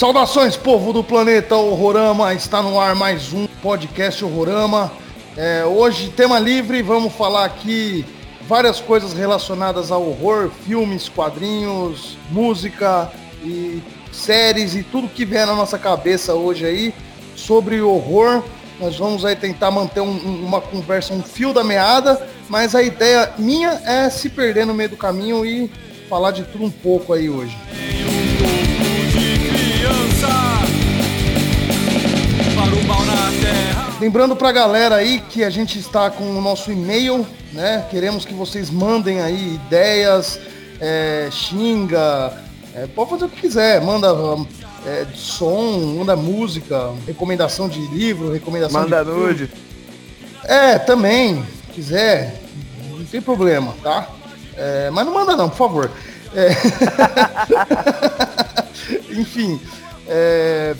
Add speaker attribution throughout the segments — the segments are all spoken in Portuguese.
Speaker 1: Saudações, povo do planeta Horrorama. Está no ar mais um podcast Horrorama. É, hoje, tema livre, vamos falar aqui várias coisas relacionadas ao horror, filmes, quadrinhos, música e séries e tudo que vier na nossa cabeça hoje aí sobre horror. Nós vamos aí tentar manter um, uma conversa, um fio da meada, mas a ideia minha é se perder no meio do caminho e falar de tudo um pouco aí hoje. Lembrando para a galera aí que a gente está com o nosso e-mail, né? Queremos que vocês mandem aí ideias, é, xinga, é, pode fazer o que quiser, manda é, som, manda música, recomendação de livro, recomendação
Speaker 2: manda
Speaker 1: de.
Speaker 2: Manda nude.
Speaker 1: É, também, quiser, não tem problema, tá? É, mas não manda não, por favor. Enfim, é...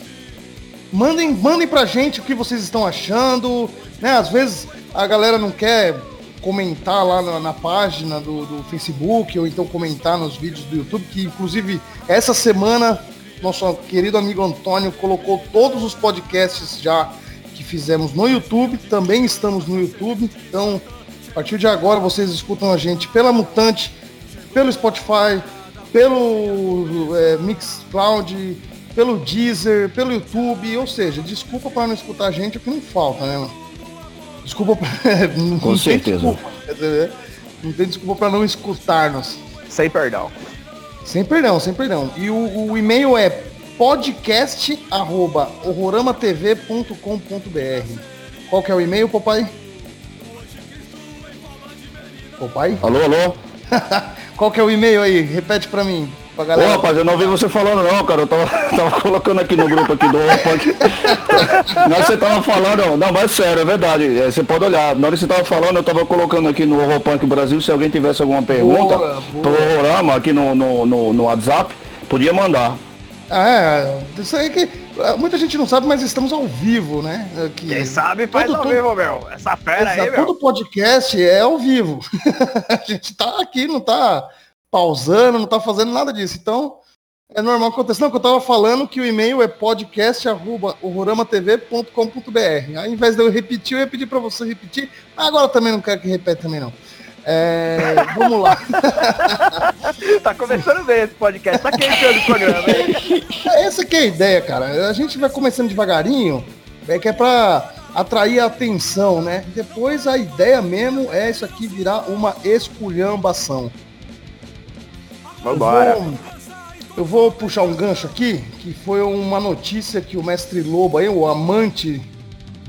Speaker 1: mandem, mandem pra gente o que vocês estão achando, né? Às vezes a galera não quer comentar lá na, na página do, do, Facebook ou então comentar nos vídeos do YouTube, que inclusive essa semana nosso querido amigo Antônio colocou todos os podcasts já que fizemos no YouTube, também estamos no YouTube, então a partir de agora vocês escutam a gente pela Mutante, pelo Spotify, pelo é, Mixcloud, pelo Deezer, pelo YouTube, ou seja, desculpa para não escutar a gente, é o que não falta, né, mano? Desculpa pra...
Speaker 2: Com certeza. Desculpa,
Speaker 1: não tem desculpa para não escutar-nos.
Speaker 2: Sem perdão.
Speaker 1: Sem perdão, sem perdão. E o, o e-mail é podcast@horroramatv.com.br. Qual que é o e-mail, papai? Papai?
Speaker 2: Alô, alô?
Speaker 1: Qual que é o e-mail aí? Repete para mim.
Speaker 2: Pra galera. Ô, rapaz, eu não ouvi você falando não, cara. Eu tava, tava colocando aqui no grupo aqui do. Na hora que você tava falando, não, mas sério, é verdade. É, você pode olhar. Na hora que você tava falando, eu tava colocando aqui no Horror Punk Brasil, se alguém tivesse alguma pergunta boa, boa. pro aqui no, no, no, no WhatsApp, podia mandar.
Speaker 1: É, isso aí que é, muita gente não sabe, mas estamos ao vivo, né?
Speaker 2: Que Quem sabe faz todo, ao todo, vivo, meu. Essa fera aí, meu.
Speaker 1: Todo podcast é ao vivo. a gente tá aqui, não tá pausando, não tá fazendo nada disso. Então, é normal acontecer. Não, que eu tava falando que o e-mail é podcast.horrorama.tv.com.br. Ao invés de eu repetir, eu ia pedir para você repetir. Agora também não quero que repeta também, não. É, vamos lá.
Speaker 2: tá começando bem esse podcast, tá queimando o programa, hein?
Speaker 1: Essa que é a ideia, cara. A gente vai começando devagarinho, é que é pra atrair a atenção, né? Depois a ideia mesmo é isso aqui virar uma esculhambação.
Speaker 2: Vambora.
Speaker 1: Eu vou, eu vou puxar um gancho aqui, que foi uma notícia que o mestre Lobo aí, o amante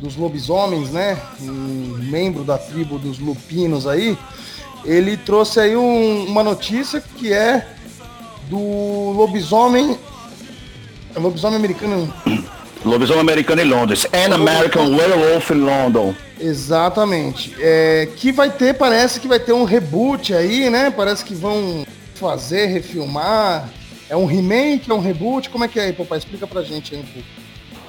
Speaker 1: dos lobisomens, né? Um membro da tribo dos lupinos aí, ele trouxe aí um, uma notícia que é do lobisomem. Lobisomem americano.
Speaker 2: Lobisomem americano em Londres. An American Werewolf in London.
Speaker 1: Exatamente. É, que vai ter, parece que vai ter um reboot aí, né? Parece que vão fazer, refilmar. É um remake, é um reboot? Como é que é aí, papai? Explica pra gente aí um pouco.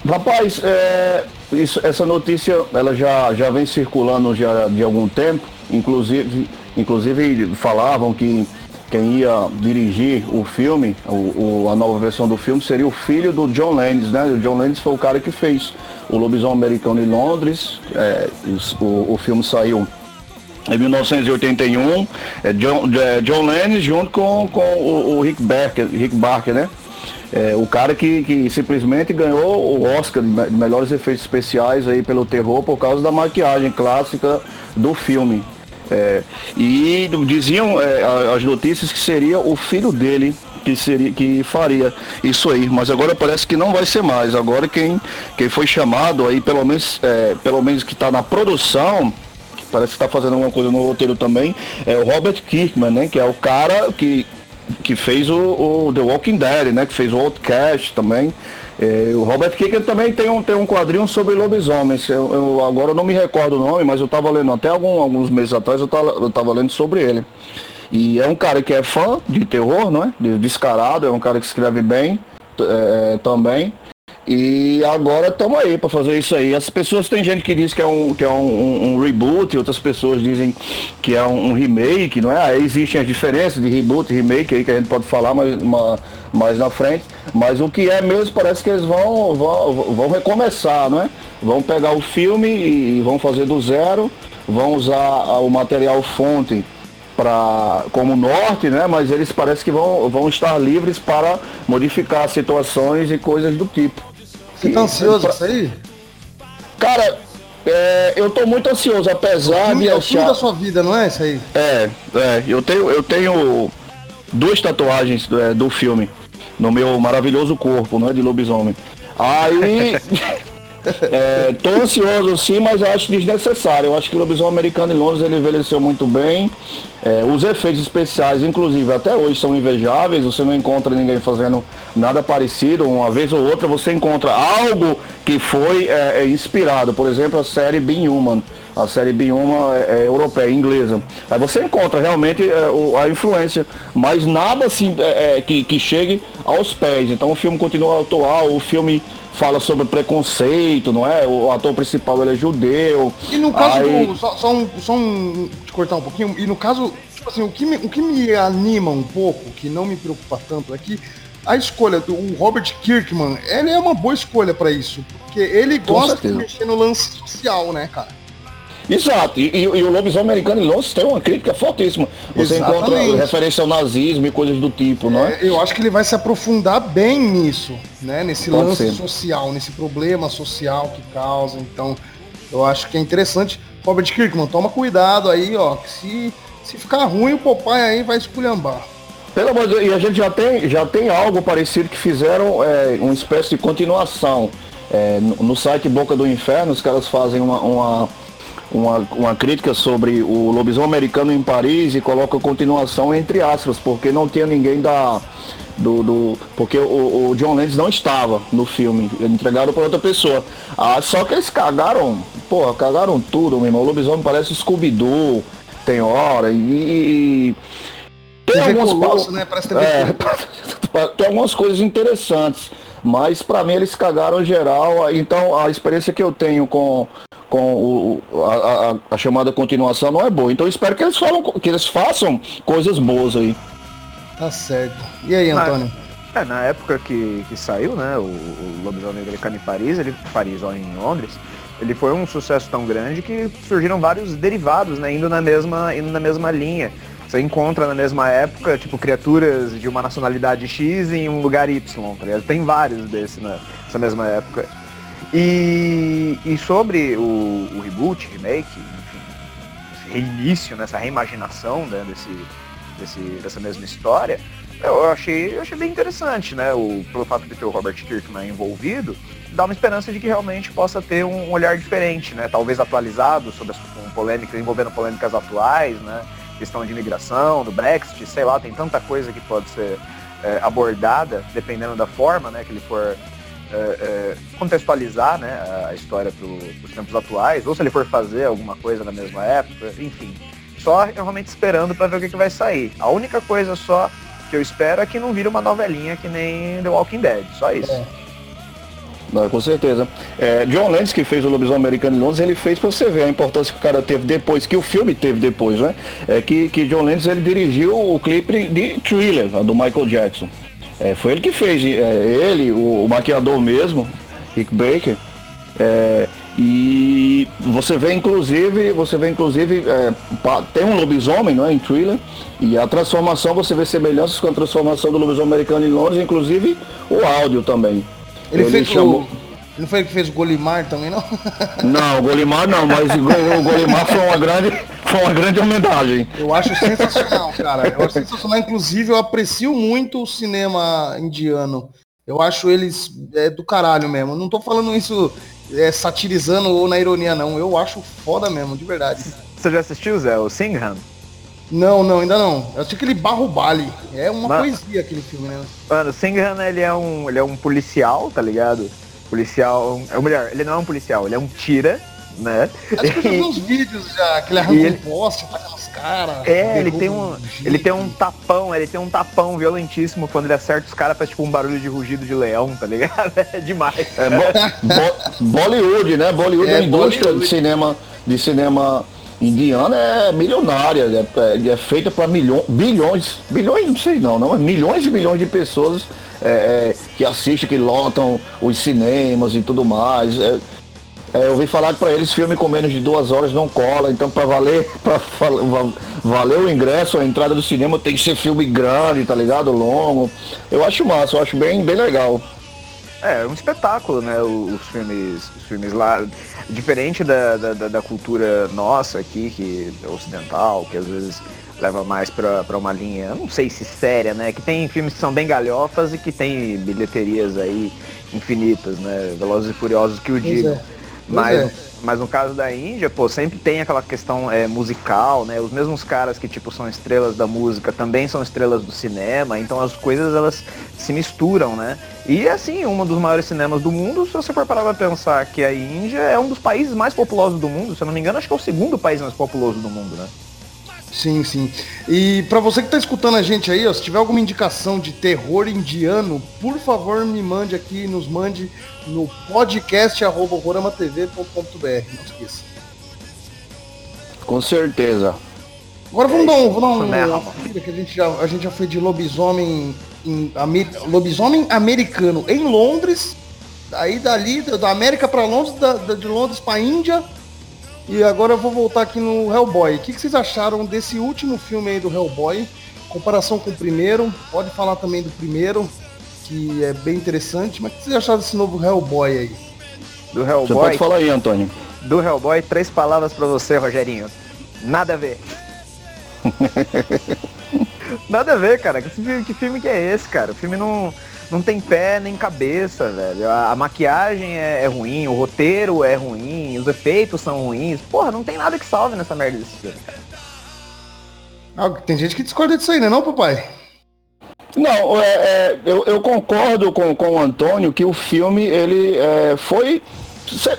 Speaker 2: Rapaz, é, isso, essa notícia ela já, já vem circulando já de algum tempo. Inclusive, inclusive falavam que quem ia dirigir o filme, o, o, a nova versão do filme, seria o filho do John Landis, né? O John Landis foi o cara que fez o Lobisomem Americano em Londres. É, o, o filme saiu em 1981, é John, é, John junto com, com o, o Rick Barker, Rick Barker, né? É, o cara que, que simplesmente ganhou o Oscar de melhores efeitos especiais aí pelo terror por causa da maquiagem clássica do filme. É, e diziam é, as notícias que seria o filho dele que seria que faria isso aí, mas agora parece que não vai ser mais. Agora quem, quem foi chamado aí, pelo menos, é, pelo menos que está na produção, parece que está fazendo alguma coisa no roteiro também, é o Robert Kirkman, né? Que é o cara que que fez o, o, The Walking Dead, né? Que fez o Outcast também. É, o Robert Kicker também tem um, tem um quadrinho sobre lobisomens. Eu, eu, agora eu não me recordo o nome, mas eu estava lendo até algum, alguns meses atrás, eu estava lendo sobre ele. E é um cara que é fã de terror, não é? Descarado, é um cara que escreve bem é, também. E agora estamos aí para fazer isso aí. As pessoas tem gente que diz que é um, que é um, um, reboot, outras pessoas dizem que é um, um, remake, não é? Aí existem as diferenças de reboot e remake aí que a gente pode falar mais, uma, mais na frente. Mas o que é mesmo parece que eles vão, vão, vão recomeçar, não é? Vão pegar o filme e vão fazer do zero, vão usar o material fonte para como norte, né? Mas eles parece que vão, vão estar livres para modificar situações e coisas do tipo.
Speaker 1: Você tá ansioso isso aí?
Speaker 2: Cara, é, eu tô muito ansioso, apesar de.
Speaker 1: É o filme da sua vida, não é isso aí?
Speaker 2: É, é. Eu tenho, eu tenho duas tatuagens é, do filme no meu maravilhoso corpo, não é de lobisomem. Aí... É, tô ansioso sim, mas acho desnecessário. Eu acho que o lobisomem americano em Londres ele envelheceu muito bem. É, os efeitos especiais, inclusive, até hoje são invejáveis. Você não encontra ninguém fazendo nada parecido. Uma vez ou outra você encontra algo que foi é, é inspirado. Por exemplo, a série Being Human. A série Being Human é, é europeia, inglesa. Aí você encontra realmente é, a influência, mas nada assim que, que chegue aos pés. Então o filme continua atual, o filme fala sobre preconceito, não é? O ator principal ele é judeu.
Speaker 1: E no caso aí... do. Só, só, um, só um. Te cortar um pouquinho. E no caso, tipo assim, o que, me, o que me anima um pouco, que não me preocupa tanto, é que a escolha do Robert Kirkman, ele é uma boa escolha para isso. Porque ele gosta de mexer no lance social, né, cara?
Speaker 2: Exato, e, e, e o lobisomem americano em Londres tem uma crítica fortíssima. Você Exatamente. encontra referência ao nazismo e coisas do tipo, não é?
Speaker 1: é? Eu acho que ele vai se aprofundar bem nisso, né? Nesse Pode lance ser. social, nesse problema social que causa. Então, eu acho que é interessante. Robert Kirkman, toma cuidado aí, ó. Que se, se ficar ruim, o Popeye aí vai esculhambar.
Speaker 2: Pelo amor de Deus, e a gente já tem, já tem algo parecido que fizeram é, uma espécie de continuação. É, no, no site Boca do Inferno, os caras fazem uma, uma uma, uma crítica sobre o lobisomem americano em Paris e coloca continuação entre aspas, porque não tinha ninguém da. Do, do porque o, o John Landis não estava no filme, entregaram para outra pessoa. Ah, só que eles cagaram, porra, cagaram tudo, meu irmão. O lobisomem parece Scooby-Doo, tem hora, e, e
Speaker 1: tem algumas né? É,
Speaker 2: tem algumas coisas interessantes, mas para mim eles cagaram geral. Então a experiência que eu tenho com com o, a, a, a, chamada continuação não é boa. Então eu espero que eles, falam, que eles façam coisas boas aí.
Speaker 1: Tá certo. E aí, Antônio?
Speaker 3: Na, é, na época que, que saiu, né, o, o Lobisomem Americano em Paris, ele Paris ou em Londres, ele foi um sucesso tão grande que surgiram vários derivados, né, indo na mesma, indo na mesma linha. Você encontra na mesma época, tipo, criaturas de uma nacionalidade X em um lugar Y, tá Tem vários desses né, nessa mesma época. E, e sobre o, o, reboot, remake, enfim, esse reinício, nessa reimaginação né, desse, desse, dessa mesma história, eu achei, eu achei bem interessante, né? O, pelo fato de ter o Robert Kirkman envolvido, dá uma esperança de que realmente possa ter um, olhar diferente, né? Talvez atualizado sobre as polêmicas, envolvendo polêmicas atuais, né? Questão de imigração, do Brexit, sei lá, tem tanta coisa que pode ser é, abordada, dependendo da forma né, que ele for é, é, contextualizar né, a história para os tempos atuais, ou se ele for fazer alguma coisa na mesma época, enfim. Só realmente esperando para ver o que, que vai sair. A única coisa só que eu espero é que não vire uma novelinha que nem The Walking Dead, só isso.
Speaker 2: Não, com certeza. É, John Landis, que fez o Lobisomem Americano em Londres, ele fez para você ver a importância que o cara teve depois, que o filme teve depois, né? É que, que John Landis ele dirigiu o clipe de Thriller, do Michael Jackson. É, foi ele que fez, é, ele, o, o, maquiador mesmo, Rick Baker. É, e você vê inclusive, você vê inclusive, é, tem um lobisomem não é, em thriller, e a transformação, você vê semelhanças com a transformação do lobisomem americano em Londres, inclusive o áudio também.
Speaker 1: Ele, ele fez chamou... o não foi ele que fez o Golimar também, não?
Speaker 2: Não, o Golimar não, mas o Golimar foi uma grande, foi uma grande homenagem.
Speaker 1: Eu acho sensacional, cara. Eu acho sensacional. Inclusive, eu aprecio muito o cinema indiano. Eu acho eles é, do caralho mesmo. Não tô falando isso é, satirizando ou na ironia, não. Eu acho foda mesmo, de verdade.
Speaker 3: Você já assistiu, Zé, o Singhan?
Speaker 1: Não, não, ainda não. Eu assisti aquele Barro Bali. É uma Mano, poesia aquele filme, né?
Speaker 3: Mano, o Singhan, ele é um, ele é um policial, tá ligado? policial. É melhor, ele não é um policial, ele é um tira né?
Speaker 1: Acho que eu vi uns vídeos já, que ele arranca ele... um poste, taca nos caras.
Speaker 3: É, ele tem um. Ele tem um tapão, ele tem um tapão violentíssimo quando ele acerta os caras, faz tipo um barulho de rugido de leão, tá ligado? É demais. É
Speaker 2: bo bo Bollywood, né? Bollywood é, a indústria Bollywood. de cinema, de cinema indiana é milionária, é, é, é feita para milhões, bilhões, bilhões, não sei não, não, milhões e milhões de pessoas é, é, que assistem, que lotam os cinemas e tudo mais. É, eu ouvi falar para eles filme com menos de duas horas não cola, então para valer, para valer o ingresso, a entrada do cinema tem que ser filme grande, tá ligado? Longo. Eu acho massa, eu acho bem, bem legal.
Speaker 3: É, é um espetáculo, né? Os filmes, os filmes lá. Diferente da, da, da cultura nossa aqui, que é ocidental, que às vezes leva mais para uma linha, não sei se séria, né? Que tem filmes que são bem galhofas e que tem bilheterias aí infinitas, né? Velozes e Furiosos que o digam. É. Mas, é. Mas no caso da Índia, pô, sempre tem aquela questão é, musical, né? Os mesmos caras que, tipo, são estrelas da música também são estrelas do cinema, então as coisas, elas se misturam, né? E, assim, um dos maiores cinemas do mundo, se você for parar pra pensar que a Índia é um dos países mais populosos do mundo, se eu não me engano, acho que é o segundo país mais populoso do mundo, né?
Speaker 1: Sim, sim. E para você que está escutando a gente aí, ó, se tiver alguma indicação de terror indiano, por favor me mande aqui, nos mande no podcast roramatv.com.br. Não esqueça.
Speaker 2: Com certeza.
Speaker 1: Agora vamos dar um, vamos dar um, que a gente já a gente já foi de lobisomem em, amer, lobisomem americano em Londres, aí dali da América para Londres, da, da, de Londres para Índia e agora eu vou voltar aqui no Hellboy. O que, que vocês acharam desse último filme aí do Hellboy? Comparação com o primeiro, pode falar também do primeiro, que é bem interessante, mas o que vocês acharam desse novo Hellboy aí?
Speaker 3: Do Hellboy. Você
Speaker 2: pode falar aí, Antônio.
Speaker 3: Do Hellboy, três palavras para você, Rogerinho. Nada a ver. Nada a ver, cara. Que filme, que filme que é esse, cara? O filme não não tem pé nem cabeça, velho. A, a maquiagem é, é, ruim, o roteiro é ruim, os efeitos são ruins. Porra, não tem nada que salve nessa merda desse filme.
Speaker 1: Ah, tem gente que discorda disso aí, né não, papai?
Speaker 2: Não, é, é, eu, eu, concordo com, com o Antônio que o filme, ele é, foi,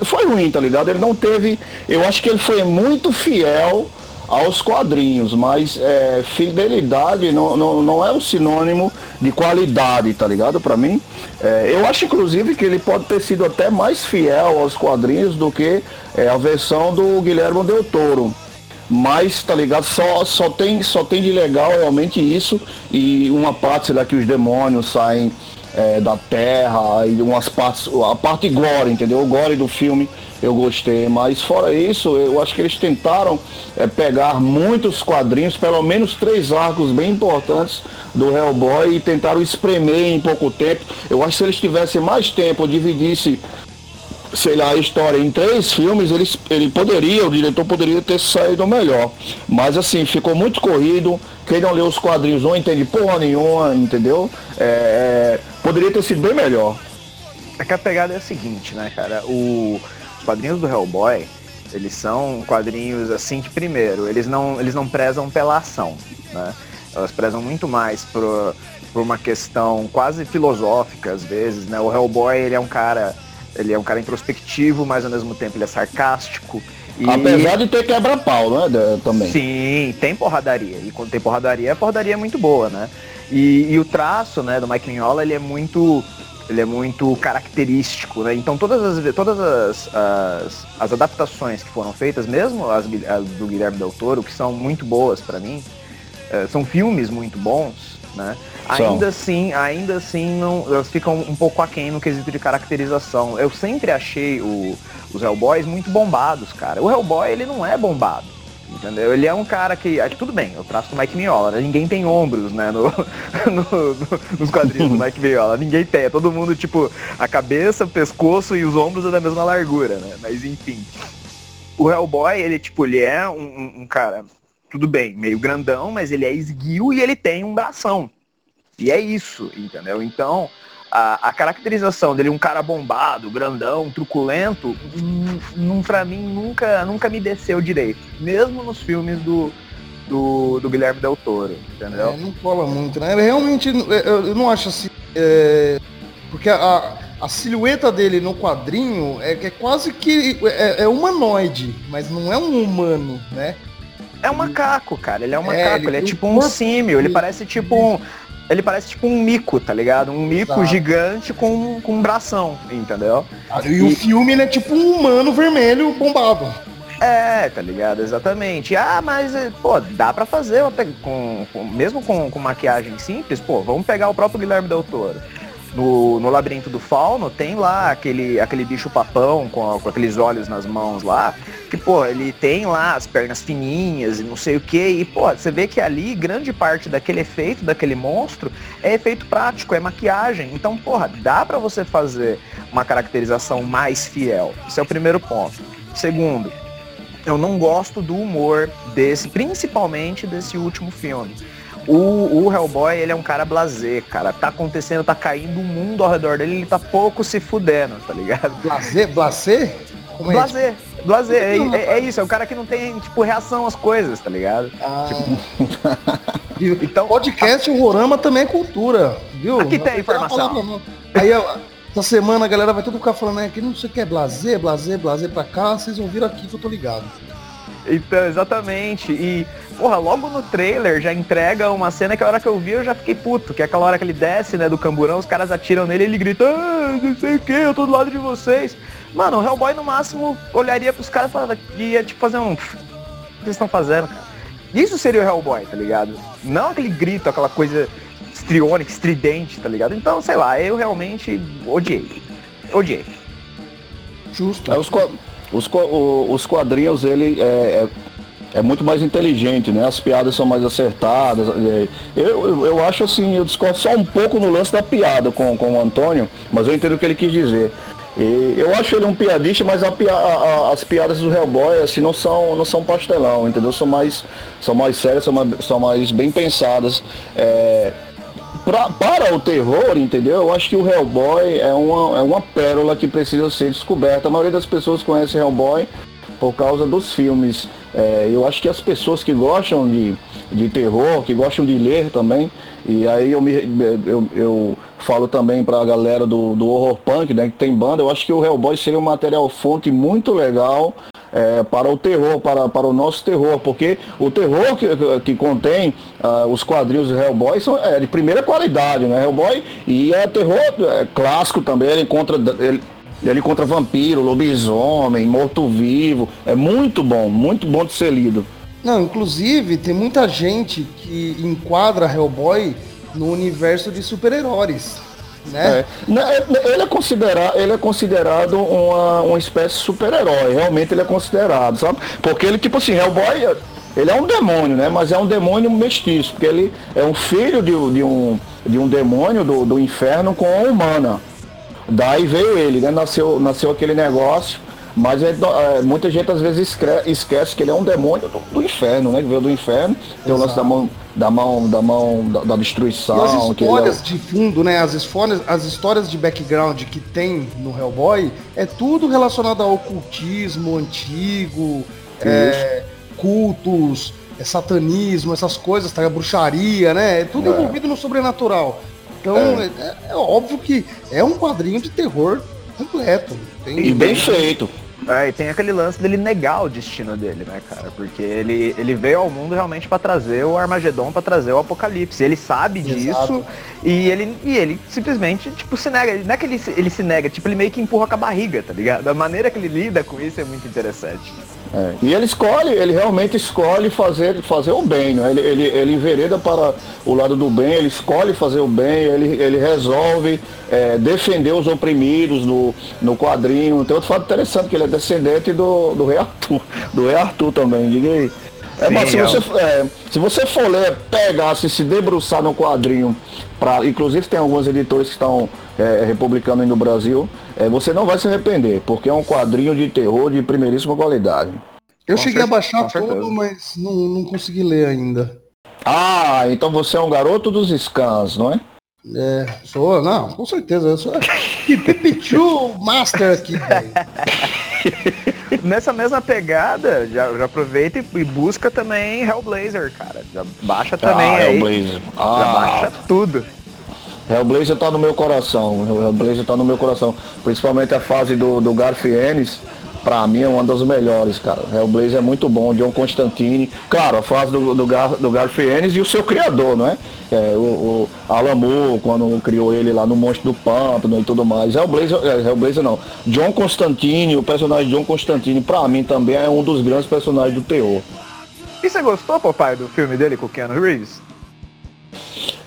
Speaker 2: foi ruim, tá ligado? Ele não teve. Eu acho que ele foi muito fiel aos quadrinhos, mas é, fidelidade não, não, não é o sinônimo de qualidade, tá ligado? Para mim, é, eu acho inclusive que ele pode ter sido até mais fiel aos quadrinhos do que é, a versão do Guilherme Del Toro. Mas, tá ligado? Só, só, tem, só tem de legal realmente isso e uma parte lá que os demônios saem é, da terra e umas partes, a parte gore, entendeu? O gore do filme eu gostei. Mas fora isso, eu acho que eles tentaram é, pegar muitos quadrinhos, pelo menos três arcos bem importantes do Hellboy e tentaram espremer em pouco tempo. Eu acho que se eles tivessem mais tempo, dividisse sei lá, a história em três filmes, ele, ele poderia, o diretor poderia ter saído melhor. Mas assim, ficou muito corrido. Quem não leu os quadrinhos não entende porra nenhuma, entendeu? É, é, poderia ter sido bem melhor.
Speaker 3: É que a pegada é a seguinte, né, cara? O, os quadrinhos do Hellboy, eles são quadrinhos assim que primeiro, eles não, eles não prezam pela ação, né? Elas prezam muito mais por, por uma questão quase filosófica às vezes, né? O Hellboy, ele é um cara, ele é um cara introspectivo, mas ao mesmo tempo ele é sarcástico.
Speaker 2: E... Apesar de ter quebra-pau, né? Também.
Speaker 3: Sim, tem porradaria. E quando tem porradaria, a porradaria é muito boa, né? E, e o traço, né, do Mike Mignola, ele é muito ele é muito característico, né? Então todas as, todas as, as, as adaptações que foram feitas, mesmo as, as, do Guilherme Del Toro, que são muito boas para mim, é, são filmes muito bons, né? Ainda assim, ainda assim, não, elas ficam um pouco aquém no quesito de caracterização. Eu sempre achei o, os Hellboys muito bombados, cara. O Hellboy, ele não é bombado. Entendeu? Ele é um cara que. Aqui, tudo bem, eu traço do Mike Miola, né? Ninguém tem ombros, né? No, no, no, nos quadrinhos do Mike Miola. Ninguém tem. É todo mundo, tipo, a cabeça, o pescoço e os ombros é da mesma largura, né? Mas enfim. O Hellboy, ele, tipo, ele é um, um cara, tudo bem, meio grandão, mas ele é esguio e ele tem um bração. E é isso, entendeu? Então, a, a, caracterização dele, um cara bombado, grandão, truculento, não, pra mim nunca, nunca me desceu direito. Mesmo nos filmes do, do, do Guilherme Del Toro, entendeu? É,
Speaker 1: não cola muito, né? Ele realmente, eu, eu não acho assim. É, porque a, a silhueta dele no quadrinho é, é quase que é, é, humanoide, mas não é um humano, né?
Speaker 3: É um macaco, cara. Ele é um é, macaco, ele, ele é tipo um símio, ele parece tipo um. Ele parece tipo um mico, tá ligado? Um mico Exato. gigante com, com um bração, entendeu?
Speaker 1: E, e, o filme, ele é tipo um humano vermelho bombado.
Speaker 3: É, tá ligado? Exatamente. Ah, mas, eh, pô, dá pra fazer com, com mesmo com, com maquiagem simples, pô, vamos pegar o próprio Guilherme Del Toro no, no labirinto do fauno tem lá aquele, aquele bicho papão com, com aqueles olhos nas mãos lá, que, pô, ele tem lá as pernas fininhas e não sei o que, e, pô, você vê que ali grande parte daquele efeito daquele monstro é efeito prático, é maquiagem. Então, porra, dá para você fazer uma caracterização mais fiel. Esse é o primeiro ponto. Segundo, eu não gosto do humor desse, principalmente desse último filme. O, o Hellboy, ele é um cara blazer, cara. Tá acontecendo, tá caindo o mundo ao redor dele, ele tá pouco se fudendo, tá ligado?
Speaker 1: Blazer? Blazer?
Speaker 3: Como é blazer, isso? blazer, é, é, é, isso, é o cara que não tem, tipo, reação às coisas, tá ligado? Ah.
Speaker 1: Tipo... então, Podcast a... Horrorama também é cultura, viu?
Speaker 3: Aqui tem informação.
Speaker 1: Aí, essa semana a galera vai tudo ficar falando, né, que não sei o que é blazer, blazer, blazer pra cá, vocês ouviram aqui que eu tô ligado.
Speaker 3: Então, exatamente. E, porra, logo no trailer já entrega uma cena que a hora que eu vi eu já fiquei puto, que é aquela hora que ele desce, né, do camburão, os caras atiram nele e ele grita, ah, não sei o que, eu tô do lado de vocês. Mano, o Hellboy no máximo olharia pros caras e ia tipo fazer um. O que vocês estão fazendo, cara? Isso seria o Hellboy, tá ligado? Não aquele grito, aquela coisa estriônica, estridente, tá ligado? Então, sei lá, eu realmente odiei. Odiei.
Speaker 2: Justo. É, os, os, os quadrinhos, ele é, é, é, muito mais inteligente, né? As piadas são mais acertadas. É, eu, eu, eu, acho assim, eu discordo só um pouco no lance da piada com, com o Antônio, mas eu entendo o que ele quis dizer. E eu acho ele um piadista, mas a, a, as piadas do Hellboy assim, não, são, não são pastelão, entendeu? São mais, são mais sérias, são mais, são mais bem pensadas. É, pra, para o terror, entendeu? Eu acho que o Hellboy é uma, é uma pérola que precisa ser descoberta. A maioria das pessoas conhece Hellboy por causa dos filmes. É, eu acho que as pessoas que gostam de, de terror, que gostam de ler também, e aí eu, me, eu, eu falo também para a galera do, do horror punk, né, que tem banda, eu acho que o Hellboy seria um material fonte muito legal é, para o terror, para, para o nosso terror, porque o terror que, que contém uh, os quadrinhos de Hellboy são é, de primeira qualidade, né? Hellboy e é terror é, clássico também, ele encontra. Ele, ele contra vampiro, lobisomem, morto-vivo. É muito bom, muito bom de ser lido.
Speaker 1: Não, inclusive tem muita gente que enquadra Hellboy no universo de super-heróis né? É.
Speaker 2: Né, ele é considerado, ele é considerado uma, uma espécie de super-herói, realmente ele é considerado, sabe? Porque ele, tipo assim, Hellboy, ele é um demônio, né? Mas é um demônio mestiço, porque ele é um filho de, de um, de um demônio do, do inferno com a humana. Daí veio ele, né? Nasceu, nasceu aquele negócio mas é, é, muita gente às vezes esquece que ele é um demônio do, do inferno, né? Que veio do inferno. Tem o lance da mão, da mão, da mão, da, da destruição. E
Speaker 1: as histórias é... de fundo, né? As histórias, as histórias de background que tem no Hellboy é tudo relacionado ao ocultismo antigo, é, cultos, é, satanismo, essas coisas, tá? A bruxaria, né? É tudo é. envolvido no sobrenatural. Então é. é. é óbvio que é um quadrinho de terror completo.
Speaker 2: Tem e bem feito.
Speaker 3: É, e tem aquele lance dele negar o destino dele, né, cara? Porque ele, ele veio ao mundo realmente para trazer o Armagedon, para trazer o Apocalipse. Ele sabe disso Exato. e ele, e ele simplesmente, tipo, se nega. Não é que ele, ele se nega, tipo, ele meio que empurra com a barriga, tá ligado? A maneira que ele lida com isso é muito interessante.
Speaker 2: É. E ele escolhe, ele realmente escolhe fazer, fazer o bem, né? ele, ele, ele envereda para o lado do bem, ele escolhe fazer o bem, ele, ele resolve é, defender os oprimidos no, no quadrinho. Tem outro fato interessante, que ele é descendente do, do rei Arthur, do rei Arthur também, diga aí. É, Sim, mas se, é você, é, se você for ler, pegar, se, se debruçar no quadrinho, pra, inclusive tem alguns editores que estão é, republicando aí no Brasil, é, você não vai se arrepender, porque é um quadrinho de terror de primeiríssima qualidade.
Speaker 1: Eu com cheguei certeza, a baixar todo, mas não, não consegui ler ainda.
Speaker 2: Ah, então você é um garoto dos scans, não é?
Speaker 1: É, sou, não, com certeza. Eu sou Pipichu Master aqui,
Speaker 3: Nessa mesma pegada, já, já aproveita e busca também Hellblazer, cara. Já baixa também ah, aí. Hellblazer. Ah. Já baixa tudo.
Speaker 2: Hellblazer tá no meu coração. Hellblazer tá no meu coração. Principalmente a fase do, do Garfienes, pra mim é uma das melhores, cara. Hellblazer é muito bom, John Constantine. Claro, a fase do, do, Gar, do Garfienes e o seu criador, não é? é o, o Alan Moore, quando criou ele lá no Monstro do Pântano e tudo mais. Hellblazer, é, Hellblazer não. John Constantine, o personagem John Constantine, pra mim também é um dos grandes personagens do terror.
Speaker 3: E você gostou, papai, do filme dele com o Keanu Reeves?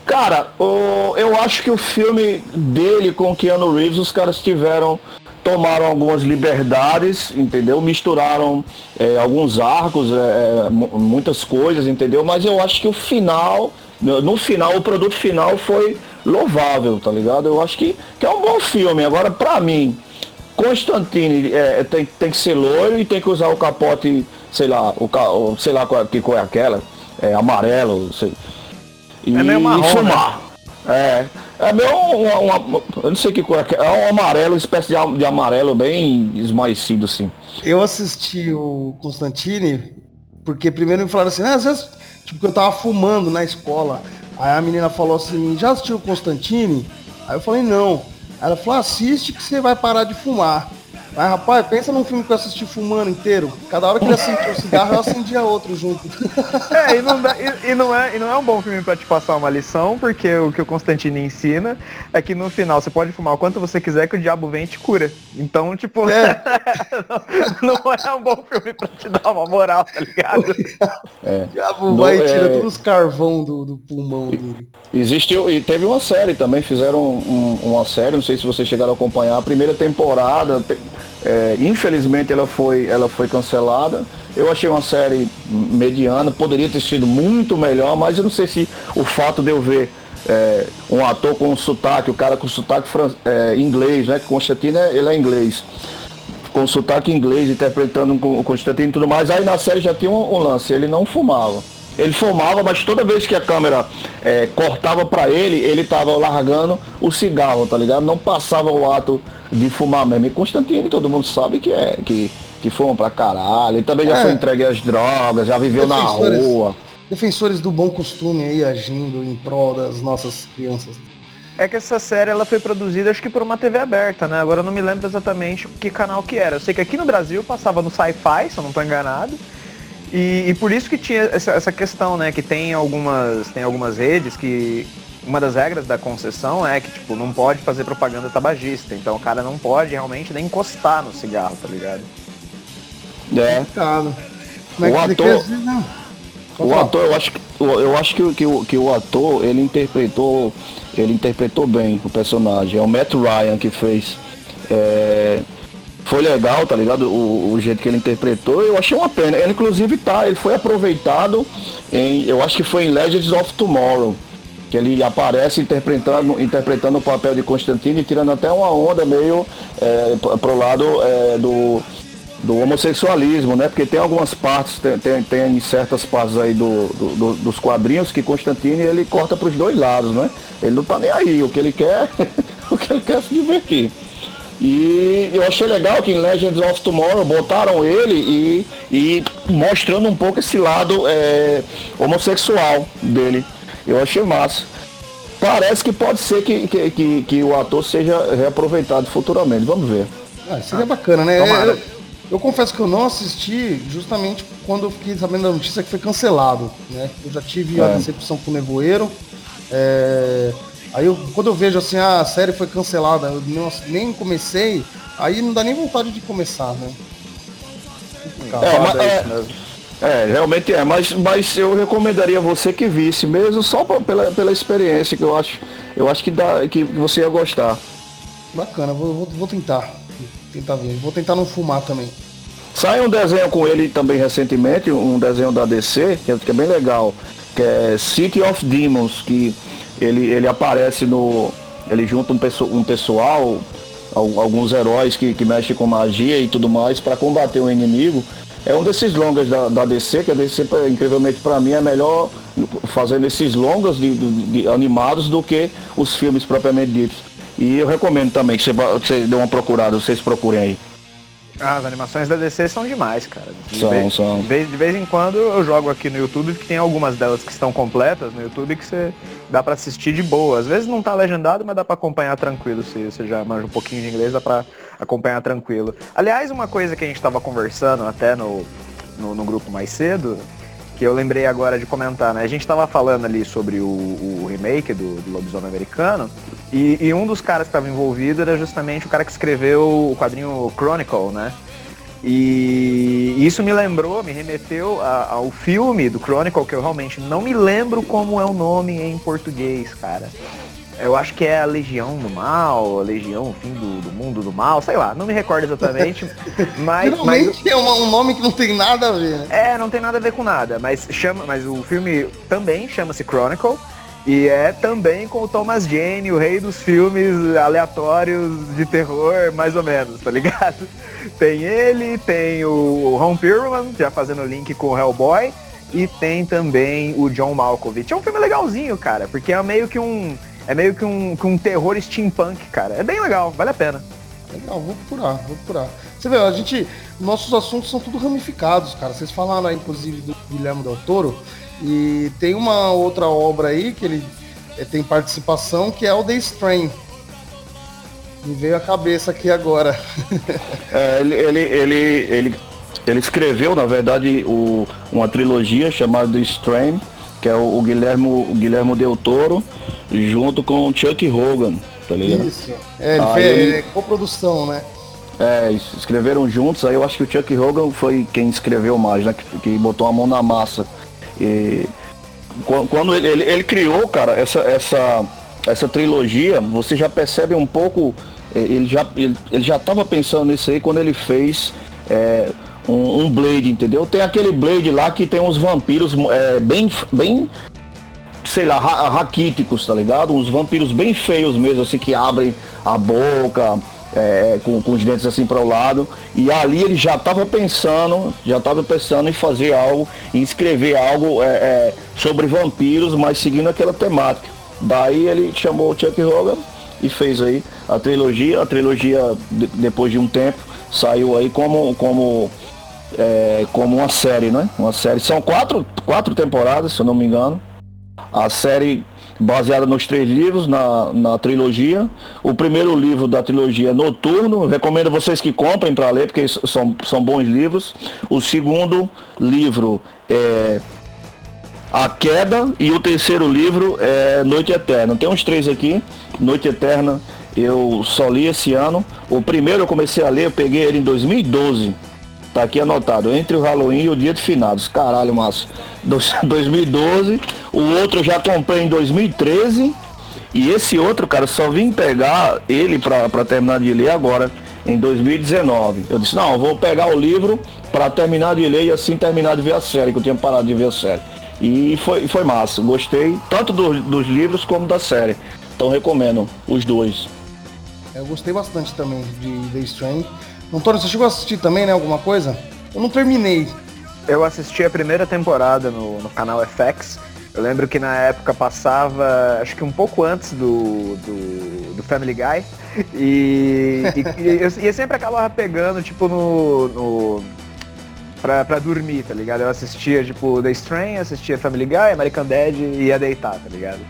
Speaker 2: Cara, o, eu acho que o filme dele com Keanu Reeves, os caras tiveram tomaram algumas liberdades, entendeu? Misturaram é, alguns arcos, é, é muitas coisas, entendeu? Mas eu acho que o final, no final, o produto final foi louvável, tá ligado? Eu acho que, que é um bom filme. Agora, pra mim, Constantine é, tem, tem que ser loiro e tem que usar o capote, sei lá, o, sei lá qual, que cor é aquela, é amarelo, sei. E, é meio marrom, e fumar. Né? É. É meio uma, uma, eu não sei que cor é, é um amarelo, uma espécie de, amarelo bem esmaecido assim.
Speaker 1: Eu assisti o Constantine porque primeiro me falaram assim, ah, às vezes, tipo, que eu tava fumando na escola. Aí a menina falou assim, já assistiu o Constantine? Aí eu falei, não. Aí ela falou, assiste que você vai parar de fumar. Mas, rapaz, pensa num filme que eu assisti fumando inteiro. Cada hora que ele acendia um cigarro, eu acendia outro junto.
Speaker 3: É, e não, dá, e, e, não é, e não é um bom filme pra te passar uma lição, porque o que o Constantino ensina é que no final você pode fumar o quanto você quiser que o diabo vem e te cura. Então, tipo, é. não, não, é um bom filme pra te dar uma moral, tá ligado?
Speaker 1: É. O diabo vai e tira é... todos os carvão do, do pulmão dele.
Speaker 2: Existiu, e teve uma série também, fizeram um, uma série, não sei se vocês chegaram a acompanhar, a primeira temporada é, infelizmente ela foi, ela foi cancelada. Eu achei uma série mediana, poderia ter sido muito melhor, mas eu não sei se o fato de eu ver é, um ator com sotaque, o cara com sotaque é, inglês, né? Constantino ele é inglês. Com sotaque inglês, interpretando o Constantino e tudo mais, aí na série já tinha um, um lance, ele não fumava. Ele fumava, mas toda vez que a câmera é, cortava para ele, ele tava largando o cigarro, tá ligado? Não passava o ato de fumar mesmo. E Constantino, todo mundo sabe que é, que, que fuma pra caralho. Ele também já é. foi entregue às drogas, já viveu na rua.
Speaker 1: Defensores do bom costume aí agindo em prol das nossas crianças.
Speaker 3: É que essa série ela foi produzida acho que por uma TV aberta, né? Agora eu não me lembro exatamente que canal que era. Eu sei que aqui no Brasil passava no Sci-Fi, se eu não estou enganado. E, e, por isso que tinha essa, essa, questão, né? Que tem algumas, tem algumas redes que uma das regras da concessão é que, tipo, não pode fazer propaganda tabagista. Então o cara não pode realmente nem encostar no cigarro, tá ligado?
Speaker 2: É. Como é o ator, o ator, eu acho, eu acho que, que, que o ator, ele interpretou, ele interpretou bem o personagem. É o Matt Ryan que fez. É, foi legal, tá ligado? O, o, jeito que ele interpretou, eu achei uma pena. Ele inclusive tá, ele foi aproveitado em, eu acho que foi em Legends of Tomorrow que ele aparece interpretando, interpretando o papel de Constantino e tirando até uma onda meio é, pro lado é, do, do homossexualismo, né? Porque tem algumas partes, tem, tem, tem certas partes aí do, do, dos quadrinhos que Constantino ele corta para os dois lados, né? Ele não tá nem aí, o que ele quer, o que ele quer é se divertir. E eu achei legal que em Legends of Tomorrow botaram ele e, e mostrando um pouco esse lado é, homossexual dele. Eu achei massa. Parece que pode ser que, que, que, que o ator seja reaproveitado futuramente. Vamos ver.
Speaker 1: Ah, seria ah, bacana, né? Eu, eu, confesso que eu não assisti justamente quando eu fiquei sabendo da notícia que foi cancelado. Né? Eu já tive é. a decepção com o Nevoeiro. É... Aí eu, quando eu vejo assim, ah, a série foi cancelada, eu nem comecei, aí não dá nem vontade de começar, né?
Speaker 2: É, mas, é, é, realmente é, mas, mas eu recomendaria você que visse, mesmo só pra, pela, pela experiência que eu acho, eu acho que, dá, que você ia gostar.
Speaker 1: Bacana, vou, vou, vou tentar. Tentar ver. Vou tentar não fumar também.
Speaker 2: Sai um desenho com ele também recentemente, um desenho da DC, que é, que é bem legal, que é City of Demons, que ele, ele aparece no. Ele junta um, um pessoal, alguns heróis que, que mexem com magia e tudo mais, para combater o inimigo. É um desses longas da, da DC, que a DC, incrivelmente para mim, é melhor fazendo esses longas de, de, de, animados do que os filmes propriamente ditos. E eu recomendo também que você, que você dê uma procurada, vocês procurem aí.
Speaker 3: Ah, as animações da DC são demais, cara.
Speaker 2: De são, vez, são.
Speaker 3: De vez, de vez, em quando eu jogo aqui no YouTube, que tem algumas delas que estão completas no YouTube que você dá para assistir de boa. Às vezes não tá legendado, mas dá para acompanhar tranquilo. Se você já manja um pouquinho de inglês, dá pra acompanhar tranquilo. Aliás, uma coisa que a gente tava conversando até no, no, no grupo mais cedo, que eu lembrei agora de comentar, né? A gente tava falando ali sobre o, o remake do, do Lobisomem Americano, e, e, um dos caras que estava envolvido era justamente o cara que escreveu o quadrinho Chronicle, né? E isso me lembrou, me remeteu a, ao filme do Chronicle, que eu realmente não me lembro como é o nome em português, cara. Eu acho que é a Legião do Mal, a Legião, fim do, do mundo do mal, sei lá, não me recordo exatamente. mas.
Speaker 1: Geralmente mas, é um, nome que não tem nada a ver. Né?
Speaker 3: É, não tem nada a ver com nada, mas chama. Mas o filme também chama-se Chronicle. E é também com o Thomas Jane, o rei dos filmes aleatórios de terror, mais ou menos, tá ligado? Tem ele, tem o Ron Perlman, já fazendo link com o Hellboy, e tem também o John Malkovich. É um filme legalzinho, cara, porque é meio que um é meio que um, que um terror steampunk, cara. É bem legal, vale a pena.
Speaker 1: Legal, vou procurar, vou procurar. Você vê, a gente. Nossos assuntos são tudo ramificados, cara. Vocês falaram aí, inclusive, do Guilherme Del Toro. E tem uma outra obra aí que ele é, tem participação, que é o The Strain. Me veio a cabeça aqui agora.
Speaker 2: é, ele, ele, ele, ele, ele escreveu, na verdade, o, uma trilogia chamada The Strain, que é o, o Guilhermo, o Guilhermo Del Toro junto com o Chuck Hogan, tá ligado? Isso.
Speaker 1: É, ele fez ele... É coprodução, né?
Speaker 2: É, escreveram juntos, aí eu acho que o Chuck Hogan foi quem escreveu mais, né? Que, que botou a mão na massa. E quando ele, ele, ele, criou, cara, essa, essa, essa trilogia, você já percebe um pouco. É, ele já, ele, ele já tava pensando nisso aí quando ele fez é, um, um, Blade, entendeu? Tem aquele Blade lá que tem uns vampiros é, bem, bem sei lá, ra raquíticos, tá ligado? Uns vampiros bem feios mesmo, assim, que abrem a boca, é, com, com, os dentes assim para o lado. E ali ele já estava pensando, já estava pensando em fazer algo, em escrever algo é, é, sobre vampiros, mas seguindo aquela temática. Daí ele chamou o Chuck Hogan e fez aí a trilogia. A trilogia, de, depois de um tempo, saiu aí como, como, é, como uma série, né? Uma série. São quatro, quatro temporadas, se eu não me engano. A série baseada nos três livros, na, na trilogia. O primeiro livro da trilogia é Noturno, recomendo vocês que comprem para ler, porque são, são bons livros. O segundo livro é A Queda e o terceiro livro é Noite Eterna. Tem uns três aqui, Noite Eterna eu só li esse ano. O primeiro eu comecei a ler, eu peguei ele em 2012. Tá aqui anotado, entre o Halloween e o Dia de Finados. Caralho, Márcio. 2012. O outro eu já comprei em 2013. E esse outro, cara, só vim pegar ele pra terminar de ler agora, em 2019. Eu disse, não, vou pegar o livro para terminar de ler e assim terminar de ver a série, que eu tinha parado de ver a série. E foi, foi massa. Gostei tanto do, dos livros como da série. Então recomendo os dois.
Speaker 1: Eu gostei bastante também de The Strain. Antônio, você chegou a assistir também, né? Alguma coisa? Eu não terminei.
Speaker 3: Eu assisti a primeira temporada no, no canal FX. Eu lembro que na época passava, acho que um pouco antes do, do, do Family Guy. E, e, e, eu, e eu sempre acabava pegando, tipo, no. no pra, pra dormir, tá ligado? Eu assistia, tipo, The Strain, assistia Family Guy, American Dad e ia deitar, tá ligado?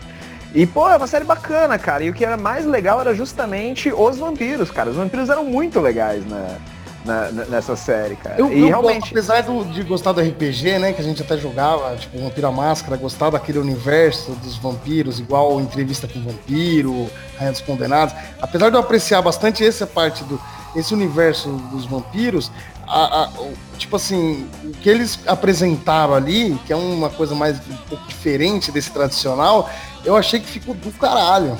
Speaker 3: E, pô, é uma série bacana, cara. E o que era mais legal era justamente os vampiros, cara. Os vampiros eram muito legais na, na, nessa série, cara.
Speaker 1: Eu, e eu, realmente... Apesar do, de gostar do RPG, né, que a gente até jogava, tipo, Vampiro à Máscara, gostar daquele universo dos vampiros, igual Entrevista com o Vampiro, Rainha dos Condenados, apesar de eu apreciar bastante essa parte do esse universo dos vampiros, a, a, tipo assim, o que eles apresentaram ali, que é uma coisa mais um pouco diferente desse tradicional, eu achei que ficou do caralho.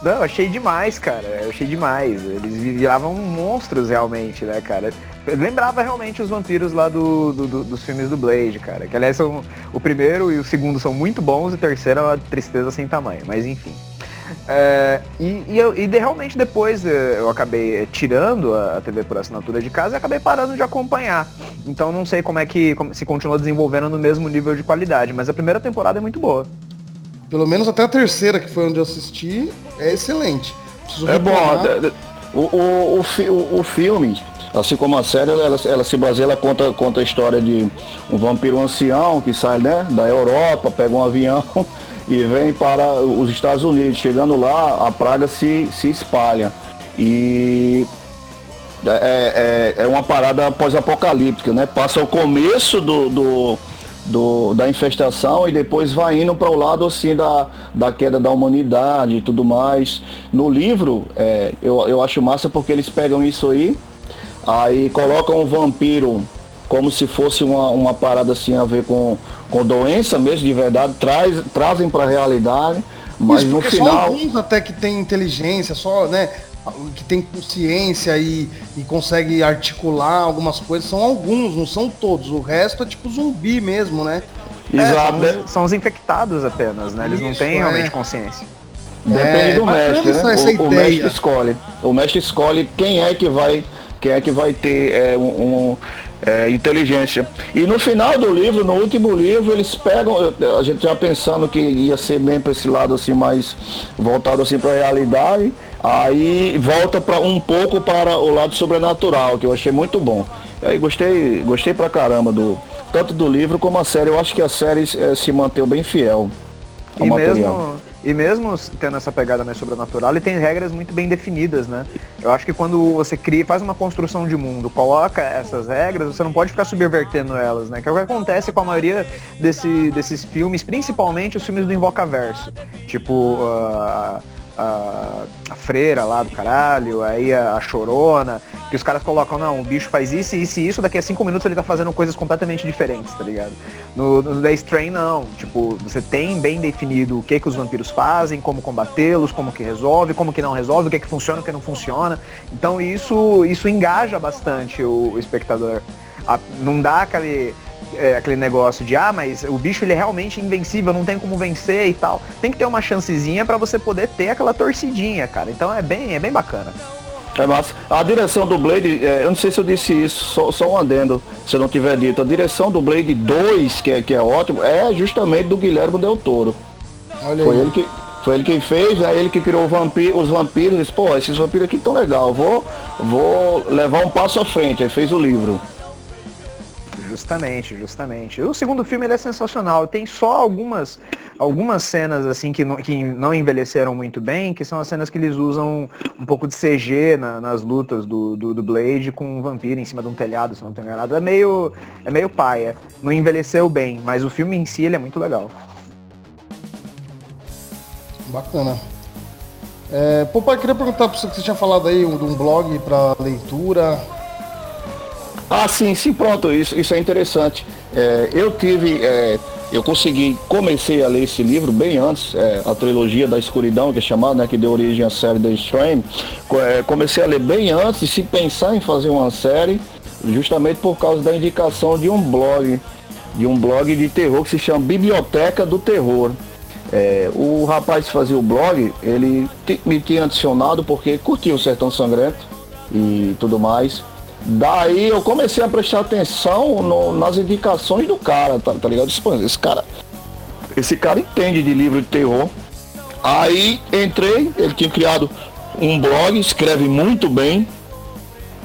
Speaker 3: Não, eu achei demais, cara. Eu achei demais. Eles viravam monstros realmente, né, cara? Eu lembrava realmente os vampiros lá do, do, do, dos filmes do Blade, cara. Que aliás são. O primeiro e o segundo são muito bons, e o terceiro é uma tristeza sem tamanho, mas enfim. É, e, e, e de, realmente depois eh, eu acabei eh, tirando a TV por assinatura de casa e acabei parando de acompanhar. Então não sei como é que como, se continua desenvolvendo no mesmo nível de qualidade, mas a primeira temporada é muito boa.
Speaker 1: Pelo menos até a terceira, que foi onde eu assisti, é excelente.
Speaker 2: Preciso é bom. O, o, o, o, filme, Assim como a série, ela, ela se baseia, ela conta, conta a história de um vampiro ancião que sai né, da Europa, pega um avião e vem para os Estados Unidos. Chegando lá, a praga se, se espalha. E é, é, é uma parada pós-apocalíptica, né? Passa o começo do, do, do, da infestação e depois vai indo para o lado assim da, da queda da humanidade e tudo mais. No livro, é, eu, eu acho massa porque eles pegam isso aí, aí colocam um vampiro como se fosse uma, uma parada assim a ver com, com doença mesmo, de verdade, traz, trazem para a realidade, mas Isso, no final. Só
Speaker 1: alguns até que tem inteligência, só, né? Que tem consciência e, e consegue articular algumas coisas, são alguns, não são todos. O resto é tipo zumbi mesmo, né?
Speaker 3: Exato. É, são, são, os infectados apenas, né? Eles Isso, não têm é. realmente consciência.
Speaker 2: Depende é, do mestre, né? O, o, mestre escolhe. O mestre escolhe quem é que vai, quem é que vai ter é, um, é, inteligência. E no final do livro, no último livro, eles pegam, a gente já pensando que ia ser bem para esse lado assim mais voltado assim para a realidade, aí volta para um pouco para o lado sobrenatural, que eu achei muito bom. Aí gostei, gostei pra caramba do tanto do livro como a série. Eu acho que a série é, se manteve bem fiel
Speaker 3: ao e material. Mesmo e mesmo tendo essa pegada mais sobrenatural, ele tem regras muito bem definidas, né? Eu acho que quando você cria, faz uma construção de mundo, coloca essas regras, você não pode ficar subvertendo elas, né? Que é o que acontece com a maioria desse, desses filmes, principalmente os filmes do Invocaverso. Tipo, uh, a, a, freira lá do caralho, aí a, a, chorona, que os caras colocam, não, o bicho faz isso, isso e isso, daqui a cinco minutos ele tá fazendo coisas completamente diferentes, tá ligado? No, no The Strain não, tipo, você tem bem definido o que que os vampiros fazem, como combatê-los, como que resolve, como que não resolve, o que que funciona, o que não funciona. Então isso, isso engaja bastante o, o espectador. A, não dá aquele é, aquele negócio de ah, mas o bicho ele é realmente invencível, não tem como vencer e tal. Tem que ter uma chancezinha para você poder ter aquela torcidinha, cara. Então é bem, é bem bacana.
Speaker 2: É massa. A direção do Blade, é, eu não sei se eu disse isso, só, só um adendo, se eu não tiver dito. A direção do Blade 2, que é, que é ótimo, é justamente do Guilherme Del Toro. Olha foi aí. ele que foi ele quem fez, é ele que criou vampiro, os vampiros, disse, pô, esses vampiros aqui tão legal, vou, vou levar um passo à frente, aí fez o livro.
Speaker 3: Justamente, justamente. O segundo filme ele é sensacional. Tem só algumas algumas cenas assim que não, que não envelheceram muito bem, que são as cenas que eles usam um pouco de CG na, nas lutas do, do, do, Blade com um vampiro em cima de um telhado, se não tenho enganado. É meio, é meio paia. Não envelheceu bem, mas o filme em si ele é muito legal.
Speaker 1: Bacana. É, pô, pai, queria perguntar para você que você tinha falado aí de um blog para leitura.
Speaker 2: Ah, sim, sim, pronto, isso, isso é interessante. É, eu tive, é, eu consegui, comecei a ler esse livro bem antes, é, a trilogia da escuridão, que é chamada, né, que deu origem à série The Strain. É, comecei a ler bem antes de se pensar em fazer uma série, justamente por causa da indicação de um blog, de um blog de terror que se chama Biblioteca do Terror. É, o rapaz que fazia o blog, ele me tinha adicionado porque curtia o Sertão Sangrento e tudo mais. Daí eu comecei a prestar atenção no, nas indicações do cara, tá, tá ligado? Esse cara, esse cara entende de livro de terror. Aí entrei, ele tinha criado um blog, escreve muito bem.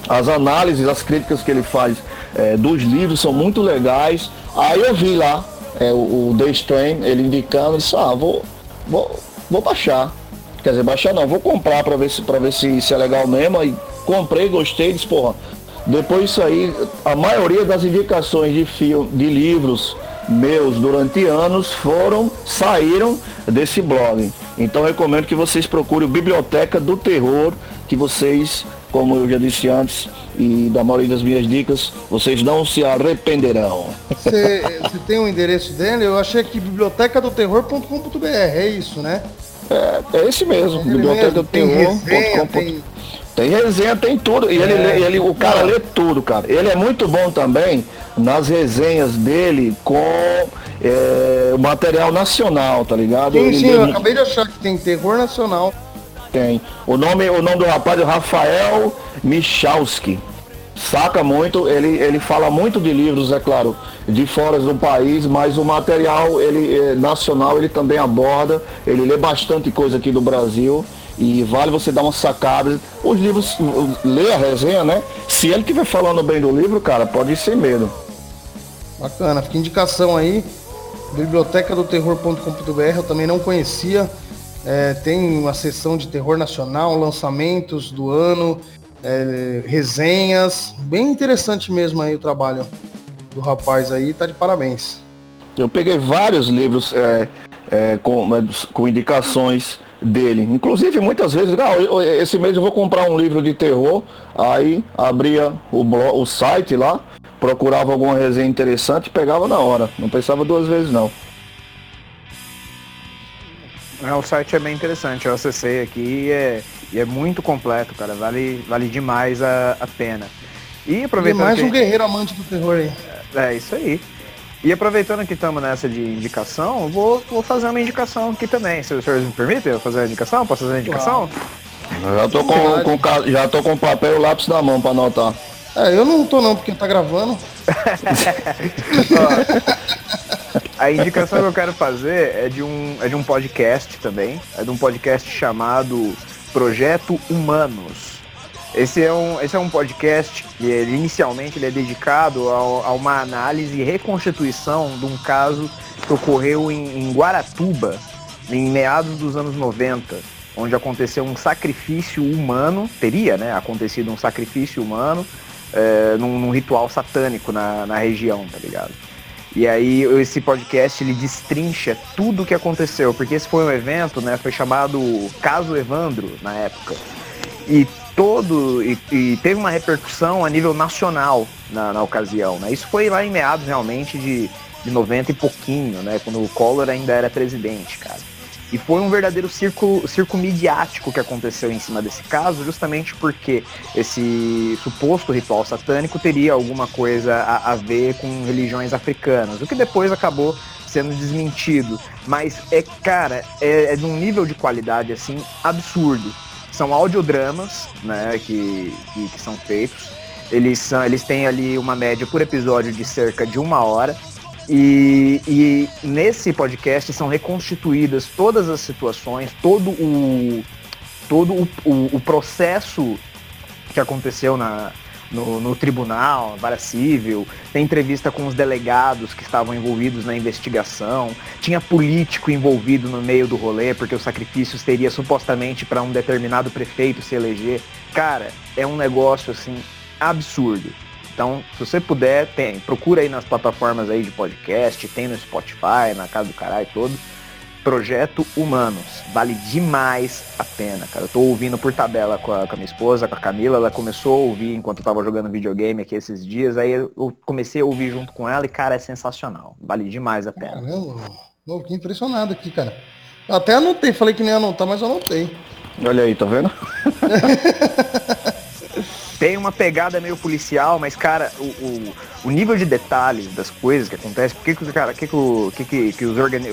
Speaker 2: As análises, as críticas que ele faz é, dos livros são muito legais. Aí eu vi lá é, o, o The Strain, ele indicando, disse, ah, vou, vou, vou baixar. Quer dizer, baixar não, vou comprar para ver, se, pra ver se, se é legal mesmo. Aí comprei, gostei, disse, porra, depois disso aí, a maioria das indicações de, fio, de livros meus durante anos foram, saíram desse blog. Então recomendo que vocês procurem o Biblioteca do Terror, que vocês, como eu já disse antes, e da maioria das minhas dicas, vocês não se arrependerão.
Speaker 1: Você tem o um endereço dele? Eu achei que bibliotecadoterror.com.br, é isso, né?
Speaker 2: É, é esse mesmo, é bibliotecadoterror.com.br. Tem resenha, tem tudo. E é. ele, ele, o cara lê tudo, cara. Ele é muito bom também nas resenhas dele com é, o material nacional, tá ligado?
Speaker 1: Sim, sim, eu acabei de achar que tem terror nacional.
Speaker 2: Tem. O nome, o nome do rapaz é Rafael Michalski. Saca muito, ele, ele fala muito de livros, é claro, de fora do país, mas o material ele, é, nacional ele também aborda, ele lê bastante coisa aqui do Brasil E vale você dar uma sacada. Os livros, lê a resenha, né? Se ele estiver falando bem do livro, cara, pode ir sem medo.
Speaker 1: Bacana, fica indicação aí. Biblioteca do Terror.com.br, eu também não conhecia. É, tem uma sessão de terror nacional, lançamentos do ano, é, resenhas. Bem interessante mesmo aí o trabalho do rapaz aí, tá de parabéns.
Speaker 2: Eu peguei vários livros é, é com, com indicações dele. Inclusive, muitas vezes, ah, esse mês eu vou comprar um livro de terror, aí abria o, blog, o site lá, procurava alguma resenha interessante e pegava na hora. Não pensava duas vezes não.
Speaker 3: É, o site é bem interessante, eu acessei aqui e é, e é muito completo, cara. Vale, vale demais a, a pena.
Speaker 1: E aproveitando. E mais que... um guerreiro amante do terror aí.
Speaker 3: É, é isso aí. E aproveitando que estamos nessa de indicação, vou, vou fazer uma indicação aqui também. Se os senhores me permitem eu fazer a indicação? Posso fazer a indicação?
Speaker 2: Já tô com, com, já tô com papel e lápis na mão para anotar.
Speaker 1: É, eu não tô não, porque tá gravando.
Speaker 3: a indicação que eu quero fazer é de, um, é de um podcast também. É de um podcast chamado Projeto Humanos. Esse é um, esse é um podcast que ele, inicialmente ele é dedicado ao, a uma análise e reconstituição de um caso que ocorreu em, em Guaratuba, em meados dos anos 90, onde aconteceu um sacrifício humano, teria né, acontecido um sacrifício humano é, num, num, ritual satânico na, na região, tá ligado? E aí esse podcast ele destrincha tudo o que aconteceu, porque esse foi um evento, né? Foi chamado Caso Evandro na época. E todo e, e teve uma repercussão a nível nacional na, na ocasião, né? Isso foi lá em meados realmente de, de 90 e pouquinho, né? Quando o Collor ainda era presidente, cara. E foi um verdadeiro circo, circo midiático que aconteceu em cima desse caso, justamente porque esse suposto ritual satânico teria alguma coisa a, a ver com religiões africanas, o que depois acabou sendo desmentido. Mas é, cara, é, é de um nível de qualidade assim absurdo. São audiodramas, né, que, que, que são feitos. Eles, são, eles têm ali uma média por episódio de cerca de uma hora. E, e, nesse podcast são reconstituídas todas as situações, todo o, todo o, o, o processo que aconteceu na, no, no, tribunal, vara civil, tem entrevista com os delegados que estavam envolvidos na investigação, tinha político envolvido no meio do rolê, porque os sacrifícios teria supostamente para um determinado prefeito se eleger. Cara, é um negócio assim absurdo. Então, se você puder, tem, procura aí nas plataformas aí de podcast, tem no Spotify, na casa do caralho todo. Projeto Humanos. Vale demais a pena, cara. Eu tô ouvindo por tabela com a, com a, minha esposa, com a Camila. Ela começou a ouvir enquanto eu tava jogando videogame aqui esses dias. Aí eu comecei a ouvir junto com ela e, cara, é sensacional. Vale demais a pena.
Speaker 1: Caramba, eu fiquei impressionado aqui, cara. Eu até anotei, falei que nem ia anotar, mas eu anotei.
Speaker 2: Olha aí, tá vendo?
Speaker 3: tem uma pegada meio policial, mas, cara, o, o, o nível de detalhes das coisas que acontecem, por que, que, cara, que, que, que, que os organi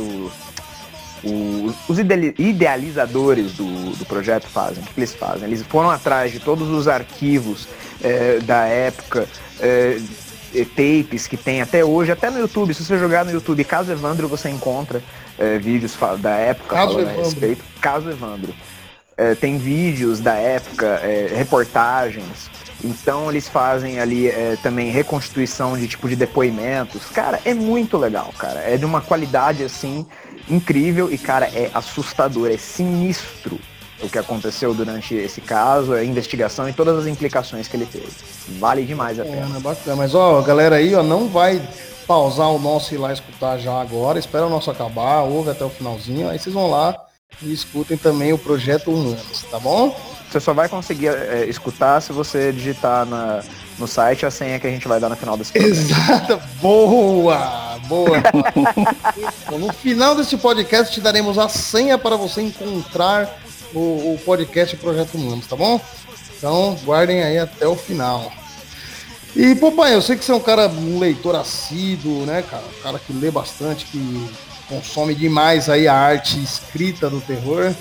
Speaker 3: os idealizadores do, do projeto fazem? O que, eles fazem? Eles foram atrás de todos os arquivos é, da época, é, tapes que tem até hoje, até no YouTube. Se você jogar no YouTube Caso Evandro, você encontra é, vídeos da época
Speaker 1: Caso falando Evandro. a respeito.
Speaker 3: Caso Evandro. Tem vídeos da época, reportagens. Então eles fazem ali também reconstituição de tipo de depoimentos. Cara, é muito legal, cara. É de uma qualidade assim incrível e, cara, é assustador, é sinistro o que aconteceu durante esse caso, a investigação e todas as implicações que ele teve. Vale demais a pena.
Speaker 1: É, bacana. Mas ó, galera aí, ó, não vai pausar o nosso e ir lá escutar já agora. Espera o nosso acabar, ouve até o finalzinho. Aí vocês vão lá e escutem também o projeto Humanos, tá bom?
Speaker 3: Você só vai conseguir é, escutar se você digitar na, no site a senha que a gente vai dar no final desse
Speaker 1: programa. Exato, boa, boa. no final desse podcast te daremos a senha para você encontrar o, o podcast Projeto Humanos, tá bom? Então guardem aí até o final. E, papai, eu sei que você é um cara, um leitor assíduo, né, cara? Um cara que lê bastante, que consome demais aí a arte escrita do terror.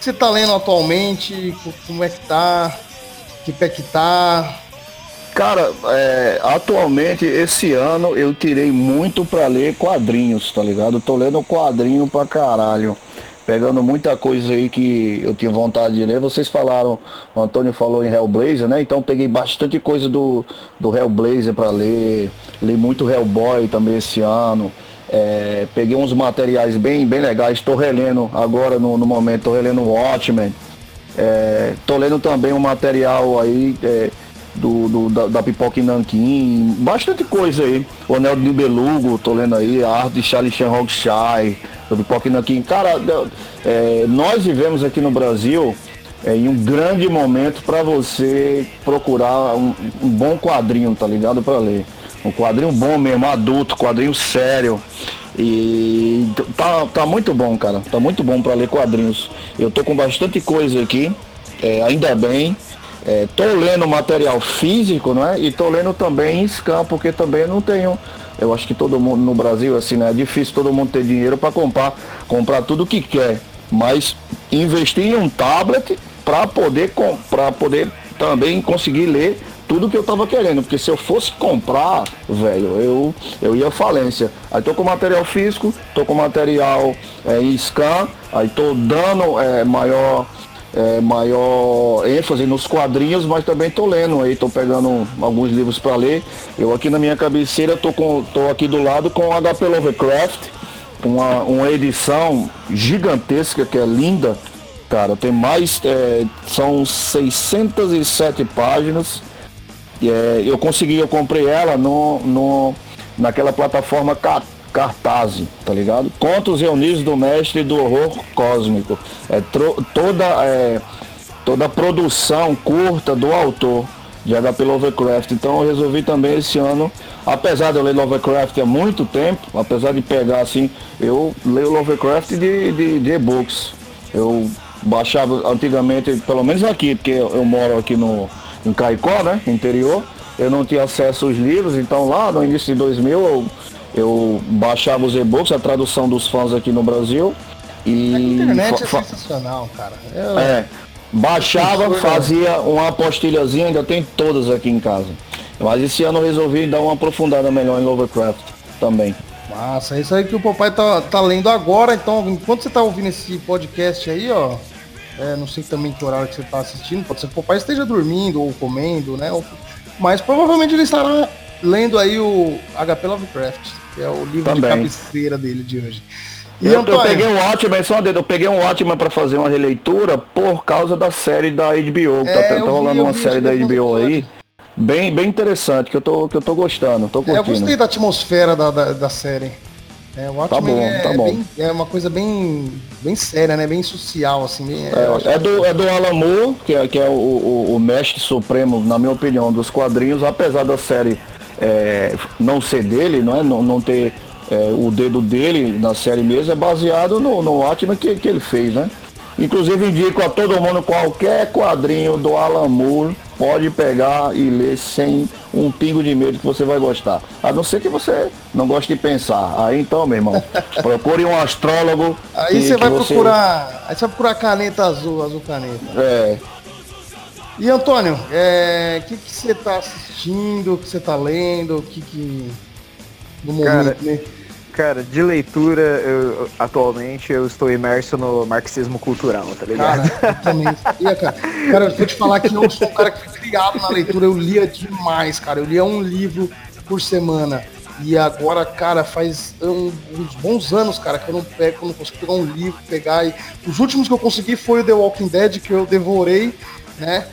Speaker 1: Que você tá lendo atualmente? Como é que tá? Que pé que tá?
Speaker 2: Cara, é, atualmente, esse ano, eu tirei muito pra ler quadrinhos, tá ligado? Tô lendo quadrinho pra caralho. pegando muita coisa aí que eu tinha vontade de ler. Vocês falaram, o Antônio falou em Hellblazer, né? Então peguei bastante coisa do, do Hellblazer para ler. Li muito Hellboy também esse ano. É, peguei uns materiais bem, bem legais. Estou relendo agora no, no momento, estou relendo Watchmen. Estou é, lendo também um material aí é, do, do, da, da Pipoca em Nanquim, bastante coisa aí. O Anel de Belugo, tô lendo aí, a arte de Charlie Chan Rockshire, do Pipoca em Nanquim. Cara, é, nós vivemos aqui no Brasil é, em um grande momento para você procurar um, um, bom quadrinho, tá ligado? Para ler. Um quadrinho bom mesmo, adulto, quadrinho sério. E tá, tá muito bom, cara. Tá muito bom para ler quadrinhos. Eu tô com bastante coisa aqui, é, ainda bem. É, lendo material físico, não é? E estou lendo também em scan, porque também não tenho. Eu acho que todo mundo no Brasil, assim, né? É difícil todo mundo ter dinheiro para comprar, comprar tudo que quer. Mas investir em um tablet para poder, para poder também conseguir ler tudo que eu tava querendo, porque se eu fosse comprar, velho, eu, eu ia falência. Aí tô com material físico, tô com material é, em scan, aí tô dando é, maior é, maior ênfase nos quadrinhos, mas também estou lendo aí, estou pegando alguns livros para ler. Eu aqui na minha cabeceira estou com, tô aqui do lado com HP Lovecraft, uma, uma edição gigantesca que é linda, cara. Tem mais, é, são 607 páginas. É, eu consegui, eu comprei ela no, no, naquela plataforma Cartaz, tá ligado? Contos reunidos do mestre do horror cósmico. É toda, é, toda a produção curta do autor de H.P. Lovecraft. Então eu resolvi também esse ano, apesar de eu ler Lovecraft há muito tempo, apesar de pegar assim, eu leio Lovecraft de, de, de e-books. Eu baixava antigamente, pelo menos aqui, porque eu moro aqui no, em Caicó, né? Interior. Eu não tinha acesso aos livros, então lá no início de 2000 eu eu baixava os e-books, a tradução dos fãs aqui no Brasil. E
Speaker 1: a internet é sensacional, cara.
Speaker 2: Eu... É. Baixava, fazia uma apostilhazinha, ainda tem todas aqui em casa. Mas esse ano eu resolvi dar uma aprofundada melhor em Lovecraft também.
Speaker 1: Massa, é isso aí que o papai tá, tá lendo agora, então enquanto você tá ouvindo esse podcast aí, ó. É, não sei também que horário que você tá assistindo, pode ser que o papai esteja dormindo ou comendo, né? Mas provavelmente ele estará lendo aí o HP Lovecraft que é o livro Também. de cabeceira dele de hoje.
Speaker 2: E eu, eu peguei um Watchmen, só eu peguei um Watchmen para fazer uma releitura por causa da série da HBO. Tá é, tá, tá rolando uma série da HBO aí. Bem, bem interessante, que eu tô, que eu tô gostando, tô curtindo. É, eu
Speaker 1: gostei da atmosfera da, da, da série. É, o tá bom, é, tá bom. Bem, é uma coisa bem, bem séria, né? Bem social, assim. Bem,
Speaker 2: é, é, do, é do Alan Moore, que é, que é o, o, o, mestre supremo, na minha opinião, dos quadrinhos, apesar da série é, não ser dele, não, é? não, não ter é, o dedo dele na série mesmo, é baseado no, no Atman que, que ele fez, né? Inclusive indico a todo mundo qualquer quadrinho do Alan Moore pode pegar e ler sem um pingo de medo que você vai gostar. A não ser que você não goste de pensar. Aí então, meu irmão, procure um astrólogo.
Speaker 1: Aí que, você vai procurar. Aí você vai procurar caneta azul, azul caneta.
Speaker 2: É.
Speaker 1: E Antônio, o é, que, que você está assistindo, o que você está lendo, o que, que.
Speaker 3: No momento, cara, né? Cara, de leitura, eu, atualmente eu estou imerso no marxismo cultural, tá ligado?
Speaker 1: Cara, eu cara. eu vou te falar que eu sou um cara que criado na leitura, eu lia demais, cara. Eu lia um livro por semana. E agora, cara, faz um, uns bons anos, cara, que eu não pego, eu não consigo pegar um livro, pegar. E... Os últimos que eu consegui foi o The Walking Dead, que eu devorei, né?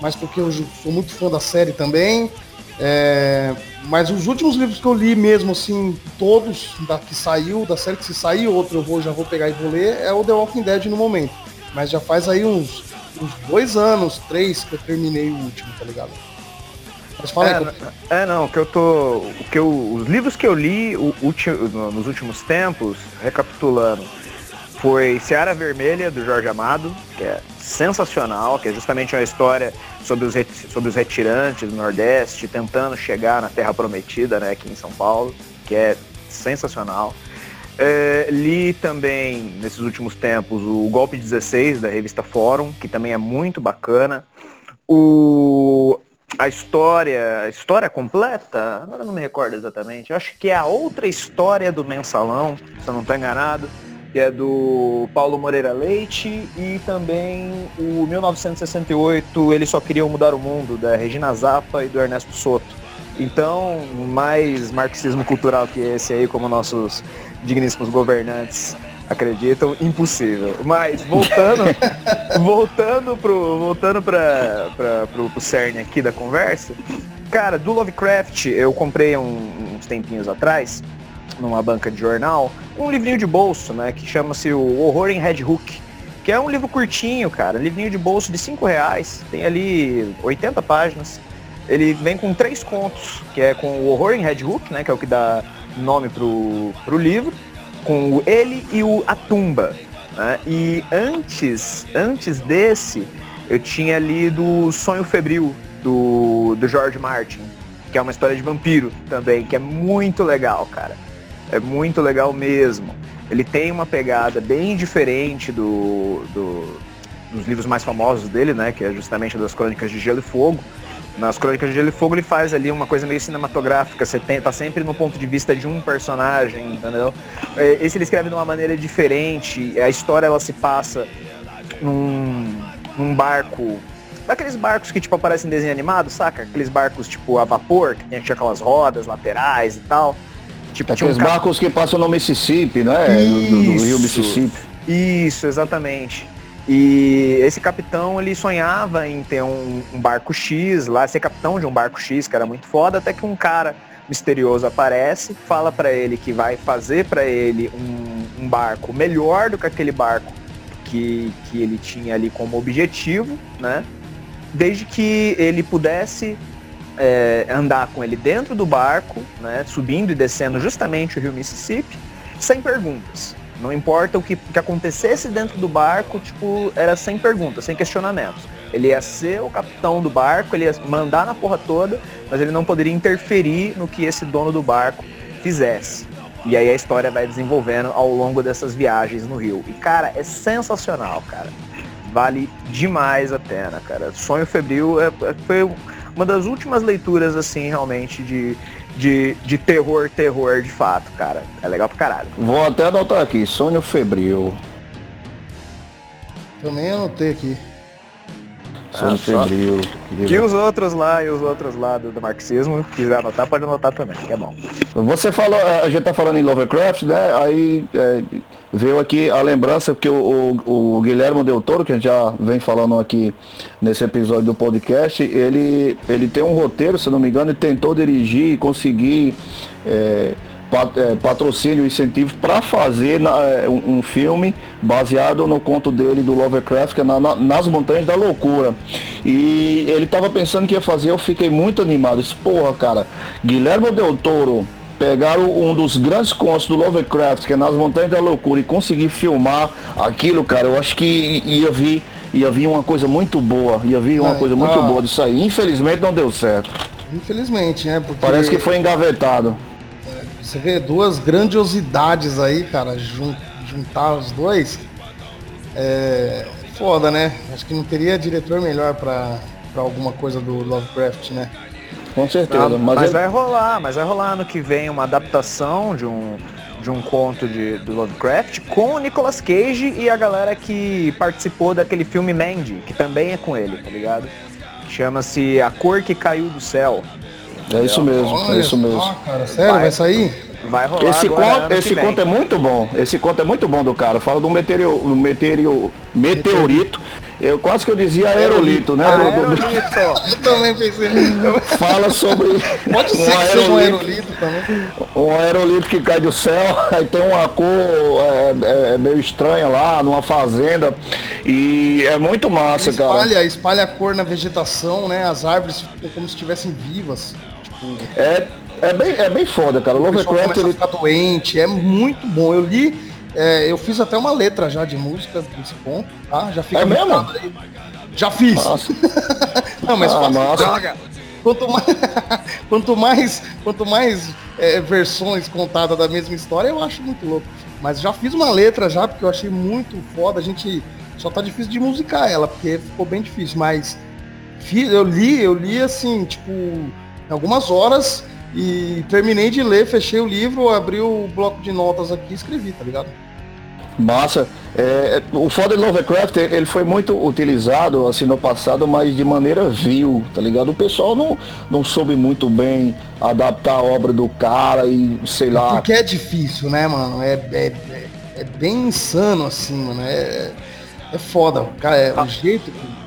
Speaker 1: mas porque eu sou muito fã da série também. É, mas os últimos livros que eu li mesmo, assim, todos da que saiu, da série que se sair, outro eu vou, já vou pegar e vou ler, é o The Walking Dead no momento. Mas já faz aí uns, uns dois anos, três que eu terminei o último, tá ligado?
Speaker 3: Mas fala é, aí, é, não, que eu tô. Que eu, os livros que eu li o, nos últimos tempos, recapitulando, foi Seara Vermelha, do Jorge Amado, que é sensacional, que é justamente uma história sobre os, sobre os retirantes do Nordeste tentando chegar na Terra Prometida, né, aqui em São Paulo, que é sensacional. É, li também, nesses últimos tempos, o Golpe 16, da revista Fórum, que também é muito bacana. O, a história, a história completa, agora não me recordo exatamente, acho que é a outra história do Mensalão, se eu não estou enganado, que é do Paulo Moreira Leite, e também o 1968, Eles Só Queriam Mudar o Mundo, da Regina Zappa e do Ernesto Soto. Então, mais marxismo cultural que esse aí, como nossos digníssimos governantes acreditam, impossível. Mas voltando, voltando pro, voltando para pro, pro cerne aqui da conversa, cara, do Lovecraft eu comprei um, uns tempinhos atrás numa banca de jornal, um livrinho de bolso, né, que chama-se o Horror em Red Hook, que é um livro curtinho, cara, livrinho de bolso de 5 reais, tem ali 80 páginas. Ele vem com três contos, que é com o Horror em Red Hook, né, que é o que dá nome pro, pro livro, com o Ele e o A Tumba. Né? E antes, antes desse, eu tinha lido Sonho Febril, do, do George Martin, que é uma história de vampiro também, que é muito legal, cara. É muito legal mesmo. Ele tem uma pegada bem diferente do, do, dos livros mais famosos dele, né? Que é justamente das Crônicas de Gelo e Fogo. Nas Crônicas de Gelo e Fogo ele faz ali uma coisa meio cinematográfica, você tem, tá sempre no ponto de vista de um personagem, entendeu? É, esse ele escreve de uma maneira diferente, a história ela se passa num, num barco Daqueles barcos que, tipo, aparecem em desenho animado, saca? Aqueles barcos, tipo, a vapor, que tem aquelas rodas laterais e tal.
Speaker 2: Tipo, Aqueles um barcos que passam no Mississippi, né?
Speaker 3: Isso,
Speaker 2: do, do, Rio Mississippi.
Speaker 3: Isso, exatamente. E esse capitão, ele sonhava em ter um, um, barco X lá, ser capitão de um barco X, que era muito foda, até que um cara misterioso aparece, fala para ele que vai fazer para ele um, um, barco melhor do que aquele barco que, que ele tinha ali como objetivo, né? Desde que ele pudesse é, andar com ele dentro do barco, né, subindo e descendo justamente o rio Mississippi, sem perguntas. Não importa o que, que acontecesse dentro do barco, tipo, era sem perguntas, sem questionamentos. Ele ia ser o capitão do barco, ele ia mandar na porra toda, mas ele não poderia interferir no que esse dono do barco fizesse. E aí a história vai desenvolvendo ao longo dessas viagens no rio. E cara, é sensacional, cara. Vale demais a pena, cara. Sonho Febril é, é, foi uma das últimas leituras, assim, realmente, de, de, de terror, terror de fato, cara. É legal pra caralho.
Speaker 2: Vou até anotar aqui, Sonho Febril.
Speaker 1: Também anotei aqui.
Speaker 2: Sonho ah, Febril.
Speaker 3: Que os outros lá e os outros lá do, do marxismo quiser anotar, pode anotar também, que é bom.
Speaker 2: Você falou, a gente tá falando em Lovecraft, né? Aí é, veio aqui a lembrança, porque o, o, o Guilherme Del Toro, que a gente já vem falando aqui nesse episódio do podcast, ele, ele tem um roteiro, se não me engano, e tentou dirigir e conseguir é, patrocínio, incentivo para fazer é, um, um, filme baseado no conto dele do Lovecraft, que é na, na, Nas Montanhas da Loucura. E ele estava pensando que ia fazer, eu fiquei muito animado. Disse, porra, cara, Guilherme Del Toro pegaram um dos grandes contos do Lovecraft, que é Nas Montanhas da Loucura, e conseguir filmar aquilo, cara, eu acho que ia vir, ia vir uma coisa muito boa, ia vir uma é, coisa muito boa disso aí. Infelizmente não deu certo.
Speaker 1: Infelizmente, né?
Speaker 2: Porque... Parece que foi engavetado.
Speaker 1: Você vê duas grandiosidades aí, cara, jun juntar os dois. É foda, né? Acho que não teria diretor melhor para alguma coisa do Lovecraft, né?
Speaker 2: Com certeza.
Speaker 3: Não, mas, mas vai rolar, mas vai rolar ano que vem uma adaptação de um, de um conto de, do Lovecraft com o Nicolas Cage e a galera que participou daquele filme Mandy, que também é com ele, tá ligado? Chama-se A Cor que Caiu do Céu.
Speaker 2: É isso mesmo, Olha é isso mesmo. Só,
Speaker 1: cara, sério, vai, vai sair?
Speaker 3: Vai rolar
Speaker 2: esse conto, esse conto é muito bom. Esse conto é muito bom do cara. Fala do meteoro, do meteoro, meteorito eu quase que eu dizia aerolito, né?
Speaker 1: Aerolito. eu também pensei nisso.
Speaker 2: Fala sobre
Speaker 1: Pode ser um aerolito, um aerolito também.
Speaker 2: Um aerolito que cai do céu, aí tem uma cor é, é, é meio estranha lá, numa fazenda. E é muito massa,
Speaker 1: espalha,
Speaker 2: cara.
Speaker 1: Espalha a cor na vegetação, né? As árvores ficam como se estivessem vivas.
Speaker 2: É, é, bem, é bem foda, cara. O
Speaker 1: Lovecraft ele... ficar doente, é muito bom. Eu li é, eu fiz até uma letra já de música desse ponto, tá? Já fica
Speaker 2: é mesmo?
Speaker 1: Já fiz. Não, mas ah,
Speaker 2: nossa.
Speaker 1: Quanto mais, quanto mais, quanto mais é, versões contadas da mesma história, eu acho muito louco. Mas já fiz uma letra já, porque eu achei muito foda. A gente só tá difícil de musicar ela, porque ficou bem difícil. Mas eu li, eu li assim, tipo, algumas horas e terminei de ler, fechei o livro, abri o bloco de notas aqui e escrevi, tá ligado?
Speaker 2: Massa. É, o foda de Lovecraft, ele foi muito utilizado assim no passado, mas de maneira vil, tá ligado? O pessoal não, não soube muito bem adaptar a obra do cara e sei lá.
Speaker 1: Porque é difícil, né, mano? É, é, é, é bem insano assim, mano. É, é foda. Cara, é o jeito que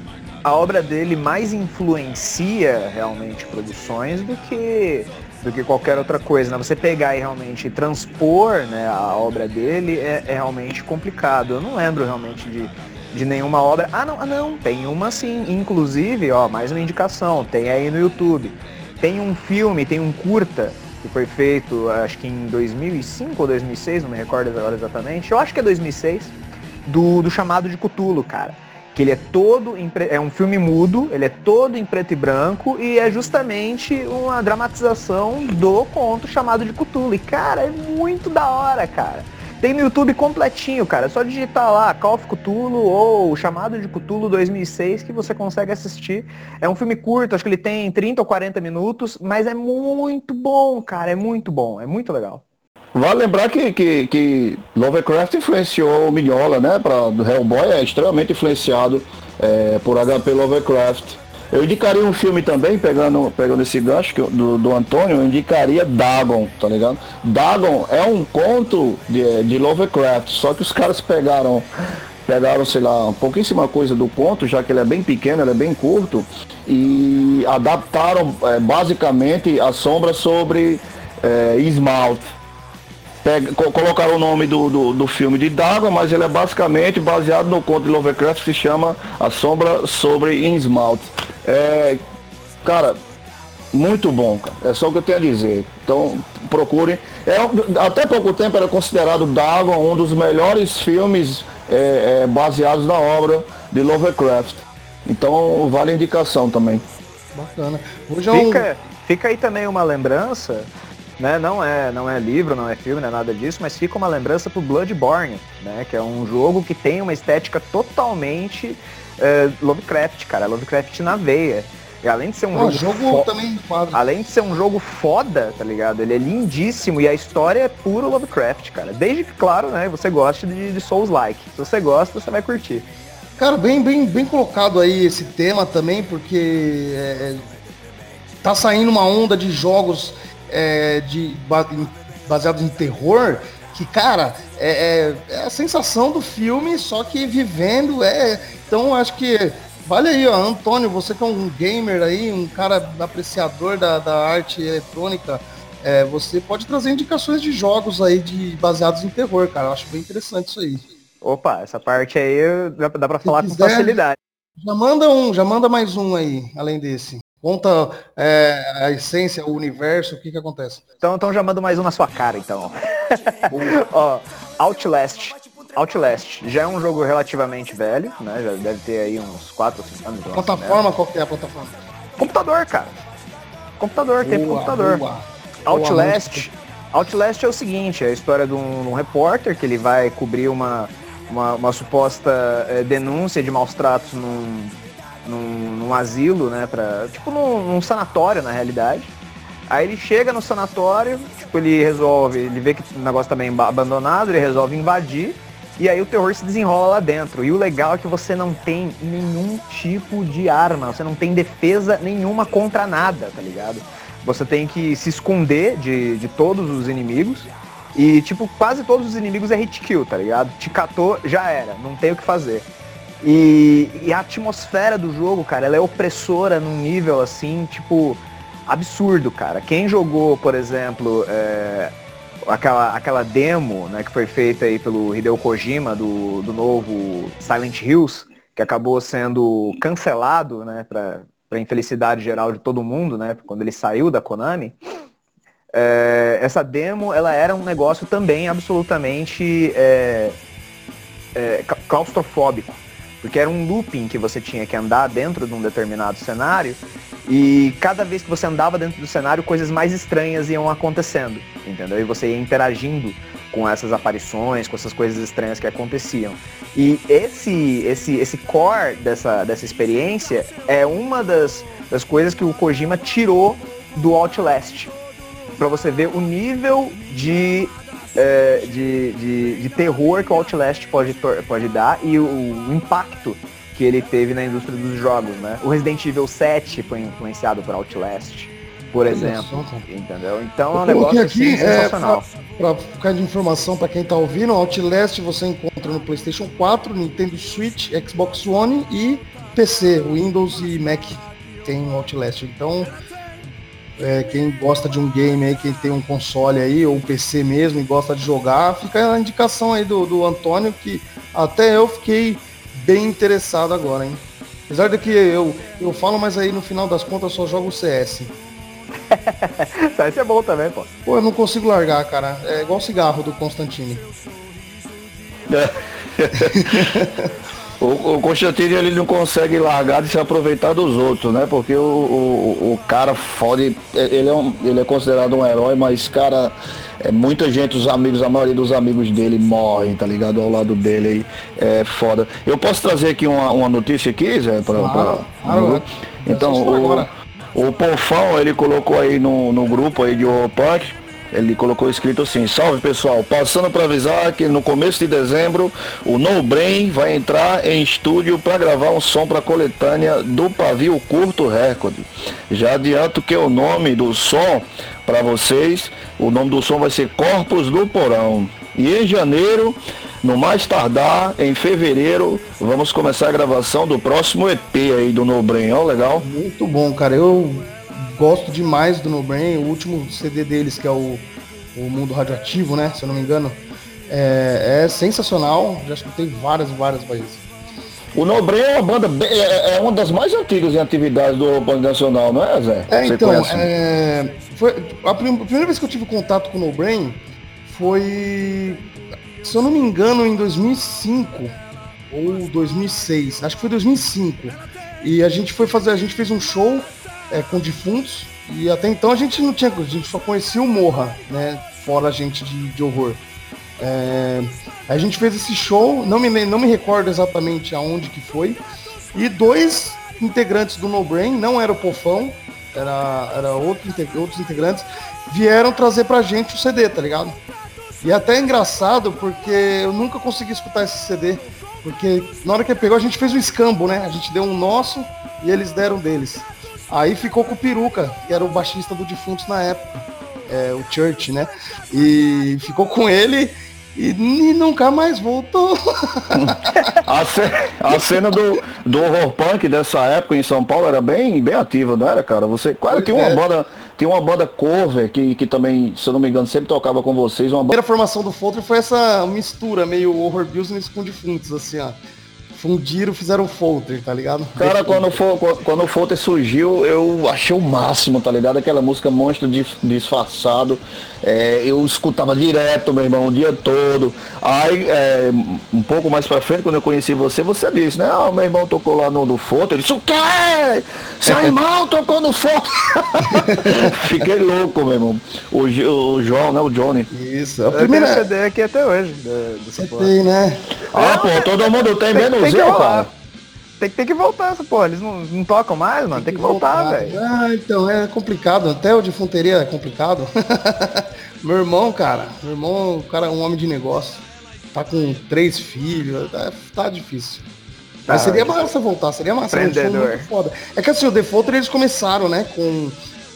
Speaker 3: a obra dele mais influencia realmente produções do que do que qualquer outra coisa. Né? Você pegar e realmente transpor né, a obra dele é, é, realmente complicado. Eu não lembro realmente de, de nenhuma obra. Ah não, ah, não, tem uma sim. Inclusive, ó, mais uma indicação, tem aí no YouTube. Tem um filme, tem um curta que foi feito, acho que em 2005 ou 2006, não me recordo agora exatamente. Eu acho que é 2006, do, do chamado de Cutulo, cara que ele é todo em é um filme mudo, ele é todo em preto e branco e é justamente uma dramatização do conto chamado de Cthulhu. E, cara, é muito da hora, cara. Tem no YouTube completinho, cara. É só digitar lá Call of Cthulhu ou Chamado de Cthulhu 2006 que você consegue assistir. É um filme curto, acho que ele tem 30 ou 40 minutos, mas é muito bom, cara. É muito bom, é muito legal.
Speaker 2: Vale lembrar que, que, que Lovecraft influenciou Mignola, né? Para Hellboy é extremamente influenciado é, por HP Lovecraft. Eu indicaria um filme também, pegando, pegando esse gancho do, do Antônio, eu indicaria Dagon, tá ligado? Dagon é um conto de, de Lovecraft, só que os caras pegaram, pegaram, sei lá, pouquíssima coisa do conto, já que ele é bem pequeno, ele é bem curto, e adaptaram é, basicamente a sombra sobre é, pega, colocaram o nome do, do, do, filme de Dagon, mas ele é basicamente baseado no conto de Lovecraft que se chama A Sombra sobre Innsmouth. É, cara, muito bom, cara. É só o que eu tenho a dizer. Então, procurem. É, até pouco tempo era considerado Dagon um dos melhores filmes é, é, baseados na obra de Lovecraft. Então, vale a indicação também.
Speaker 3: Bacana. Hoje é um... fica, fica aí também uma lembrança né? Não é, não é livro, não é filme, não é nada disso, mas fica uma lembrança pro Bloodborne, né? Que é um jogo que tem uma estética totalmente uh, Lovecraft, cara, Lovecraft na veia. E além de ser um jogo, jogo também além de ser um jogo foda, tá ligado? Ele é lindíssimo e a história é puro Lovecraft, cara. Desde que, claro, né, você goste de, de Souls-like. Se você gosta, você vai curtir.
Speaker 1: Cara, bem, bem, bem colocado aí esse tema também, porque é, tá saindo uma onda de jogos é, de, baseados em terror, que, cara, é, é, é, a sensação do filme, só que vivendo, é. Então acho que. Vale aí, ó, Antônio, você que é um gamer aí, um cara apreciador da, da arte eletrônica, é, você pode trazer indicações de jogos aí de, baseados em terror, cara. Eu acho bem interessante isso aí.
Speaker 3: Opa, essa parte aí dá, dá pra falar quiser, com facilidade.
Speaker 1: Já manda um, já manda mais um aí, além desse. Conta é, a essência, o universo, o que que acontece.
Speaker 3: Então, então já mando mais um na sua cara, então. Ó, Outlast. Outlast já é um jogo relativamente velho, né? Já deve ter aí uns 4 ou 5 anos.
Speaker 1: Plataforma, qual que é a plataforma?
Speaker 3: Computador, cara. Computador, boa, tempo computador. Boa. Outlast. Outlast é o seguinte, é a história de um, um repórter que ele vai cobrir uma, uma, uma suposta é, denúncia de maus tratos num, num, num asilo, né? Pra, tipo num, num, sanatório, na realidade. Aí ele chega no sanatório, tipo, ele resolve, ele vê que o negócio tá bem abandonado, ele resolve invadir. E aí o terror se desenrola lá dentro. E o legal é que você não tem nenhum tipo de arma, você não tem defesa nenhuma contra nada, tá ligado? Você tem que se esconder de, de todos os inimigos. E, tipo, quase todos os inimigos é hit kill, tá ligado? Te catou, já era, não tem o que fazer. E, e, a atmosfera do jogo, cara, ela é opressora num nível assim, tipo, absurdo, cara. Quem jogou, por exemplo, é, aquela, aquela demo né, que foi feita aí pelo Hideo Kojima do, do novo Silent Hills, que acabou sendo cancelado, né, pra, pra infelicidade geral de todo mundo, né, quando ele saiu da Konami. É, essa demo, ela era um negócio também absolutamente é, é claustrofóbico porque era um looping que você tinha que andar dentro de um determinado cenário e cada vez que você andava dentro do cenário, coisas mais estranhas iam acontecendo, entendeu? E você ia interagindo com essas aparições, com essas coisas estranhas que aconteciam. E esse esse esse core dessa dessa experiência é uma das, das coisas que o Kojima tirou do Outlast. Para você ver o nível de é, de, de, de, terror que o Outlast pode, pode dar e o, o, impacto que ele teve na indústria dos jogos, né? O Resident Evil 7 foi influenciado por Outlast, por exemplo, entendeu? Então é um negócio aqui, assim, sensacional.
Speaker 1: É, pra, pra ficar de informação para quem tá ouvindo, Outlast você encontra no PlayStation 4, Nintendo Switch, Xbox One e PC, Windows e Mac tem Outlast. Então, é, quem gosta de um game aí, quem tem um console aí, ou um PC mesmo e gosta de jogar, fica a indicação aí do, do Antônio, que até eu fiquei bem interessado agora, hein? Apesar de que eu, eu falo, mas aí no final das contas eu só jogo CS.
Speaker 3: CS é bom também, pô.
Speaker 1: Pô, eu não consigo largar, cara. É igual cigarro do Constantine.
Speaker 2: O, o Constantino ele não consegue largar de se aproveitar dos outros, né? Porque o, o, o cara fode, ele é, um, ele é considerado um herói, mas cara, é, muita gente, os amigos, a maioria dos amigos dele morrem, tá ligado? Ao lado dele aí, é foda. Eu posso trazer aqui uma, uma notícia aqui, Zé? Pra, claro, pra, claro, então, o, o Pofão, ele colocou aí no, no grupo aí de Punk ele colocou escrito assim: Salve pessoal, passando para avisar que no começo de dezembro o No Brain vai entrar em estúdio para gravar um som para coletânea do Pavio Curto Record. Já adianto que o nome do som para vocês, o nome do som vai ser Corpos do Porão. E em janeiro, no mais tardar, em fevereiro, vamos começar a gravação do próximo EP aí do No Brain, ó, legal?
Speaker 1: Muito bom, cara. Eu gosto demais do No Brain, o último CD deles, que é o, o Mundo Radioativo, né? Se eu não me engano. É, é sensacional, já escutei várias, várias vezes.
Speaker 2: O No Brain é uma banda, é, é, é uma das mais antigas em atividades do Band Nacional, não é, Zé?
Speaker 1: É, Você então, é, foi, a, prim, a, primeira vez que eu tive contato com o No Brain foi, se eu não me engano, em 2005 ou 2006, acho que foi 2005. E a gente foi fazer, a gente fez um show é, com defuntos. E até então a gente não tinha, a gente só conhecia o Morra, né? Fora a gente de, de horror. É, a gente fez esse show, não me, não me recordo exatamente aonde que foi. E dois integrantes do No Brain, não era o Pofão, era, era outro, outros integrantes, vieram trazer pra gente o CD, tá ligado? E é até engraçado porque eu nunca consegui escutar esse CD. Porque na hora que pegou, a gente fez um escambo, né? A gente deu um nosso e eles deram deles. Aí ficou com o Peruca, que era o baixista do Defuntos na época, é, o Church, né? E ficou com ele e, e nunca mais voltou.
Speaker 2: a, cena, a cena do, do horror punk dessa época em São Paulo era bem, bem ativa, não era, cara? Você quase tinha uma é. banda. Tinha uma banda cover que, que também, se eu não me engano, sempre tocava com vocês. Uma... A
Speaker 1: primeira formação do Folter foi essa mistura meio horror business com defuntos, assim, ó fundiram, fizeram o Folter, tá ligado?
Speaker 2: Cara, quando, for, quando o Folter surgiu, eu achei o máximo, tá ligado? Aquela música Monstro Disfarçado. É, eu escutava direto, meu irmão, o dia todo. Aí, é, um pouco mais pra frente, quando eu conheci você, você disse, né? Ah, meu irmão tocou lá no, no Folter. Eu disse, o quê? Seu irmão tocou no Folter. Fiquei louco, meu irmão. O, o João, né? O Johnny.
Speaker 3: Isso. É o primeiro CD aqui até hoje.
Speaker 1: Você tem, né?
Speaker 2: Ah, pô, todo mundo tem, menos tem eu, cara.
Speaker 3: Tem, tem que voltar essa porra. Eles não, não tocam mais, mano. Tem, tem que, que, voltar, velho.
Speaker 1: Ah, então, é complicado. Até o de fonteria é complicado. meu irmão, cara. Meu irmão, o cara é um homem de negócio. Tá com três filhos. Tá, tá difícil. Mas seria massa voltar, seria massa.
Speaker 3: Empreendedor. Um foda.
Speaker 1: É que assim, o Defaulter eles começaram, né, com,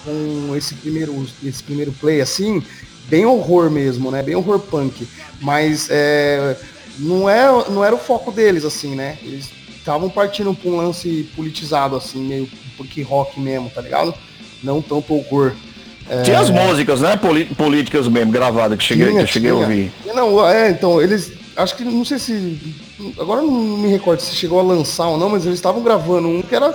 Speaker 1: com esse primeiro, esse primeiro play assim, bem horror mesmo, né? Bem horror punk. Mas é, não, é, não era o foco deles, assim, né? Eles estavam partindo pra um lance politizado, assim, meio porque rock mesmo, tá ligado? Não tanto horror.
Speaker 2: É... Tinha as músicas, né? políticas mesmo, gravadas, que, cheguei, tinha, que eu cheguei tinha. a ouvir.
Speaker 1: Não, é, então, eles. Acho que não sei se. Agora não me recordo se chegou a lançar ou não, mas eles estavam gravando um que era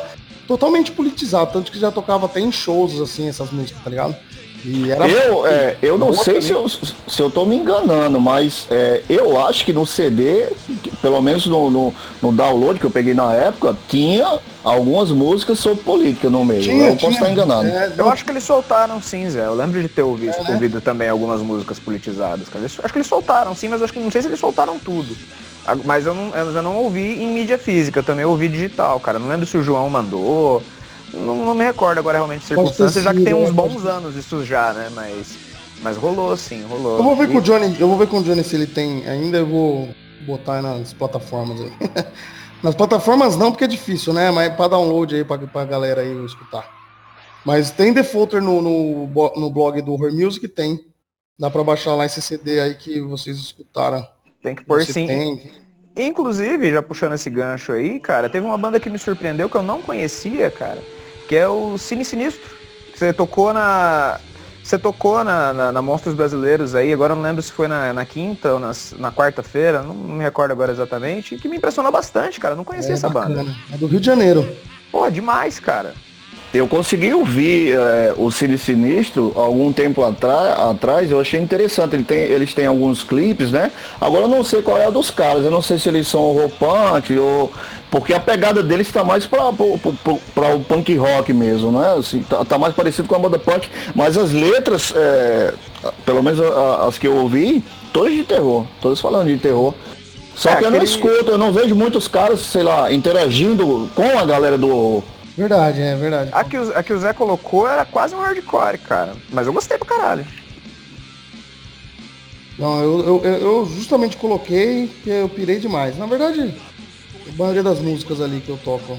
Speaker 1: totalmente politizado, tanto que já tocava até em shows, assim, essas músicas, tá ligado?
Speaker 2: Eu, é, eu não sei se eu, se eu tô me enganando, mas é, eu acho que no CD, pelo menos no, no, no, download que eu peguei na época, tinha algumas músicas sobre política no meio. Tinha, eu tinha, posso estar enganando. É,
Speaker 3: eu acho que eles soltaram sim, Zé. Eu lembro de ter ouvido, é, né? ouvido também algumas músicas politizadas. Cara. Acho que eles soltaram sim, mas acho que não sei se eles soltaram tudo. Mas eu não, eu já não ouvi em mídia física, também ouvi digital, cara. Não lembro se o João mandou. Não, não me recordo agora realmente circunstâncias, já que tem uns bons anos isso já, né? Mas Mas rolou sim, rolou.
Speaker 1: Eu vou ver
Speaker 3: E-
Speaker 1: com o Johnny, eu vou ver com o Johnny se ele tem ainda, eu vou botar nas plataformas aí. nas plataformas não, porque é difícil, né? Mas pra download aí pra, pra galera aí escutar. Mas tem defaulter no, no, no blog do Horror Music, tem. Dá pra baixar lá esse CD aí que vocês escutaram.
Speaker 3: Tem que pôr
Speaker 1: Você
Speaker 3: sim.
Speaker 1: tem.
Speaker 3: Inclusive, já puxando esse gancho aí, cara, teve uma banda que me surpreendeu que eu não conhecia, cara, que é o Cine Sinistro. Você tocou na. Você tocou na, na, na Monstros Brasileiros aí, agora eu não lembro se foi na, na quinta ou nas- na, quarta-feira, não, não me recordo agora exatamente, que me impressionou bastante, cara. Não conhecia
Speaker 1: É
Speaker 3: essa banda.
Speaker 1: bacana. É do Rio de Janeiro.
Speaker 3: Pô, demais, cara.
Speaker 2: Eu consegui ouvir é, o Cine Sinistro algum tempo atrás, eu achei interessante. Ele tem, eles têm alguns clipes, né? Agora eu não sei qual é a dos caras, eu não sei se eles são horror punk ou. Porque a pegada deles está mais para o punk rock mesmo, né? Assim, tá, tá mais parecido com a banda punk, mas as letras, é, pelo menos a- a- as que eu ouvi, todas de terror, todas falando de terror. Só
Speaker 3: É,
Speaker 2: que eu não
Speaker 3: aquele-
Speaker 2: escuto, eu não vejo muitos caras, sei lá, interagindo com a galera do horror.
Speaker 1: Verdade, é verdade.
Speaker 3: A que, o, a que o Zé colocou era quase um hardcore, cara. Mas eu gostei pra caralho.
Speaker 1: Não, eu, eu, eu- eu justamente coloquei que eu pirei demais. Na verdade, a maioria das músicas ali que eu toco.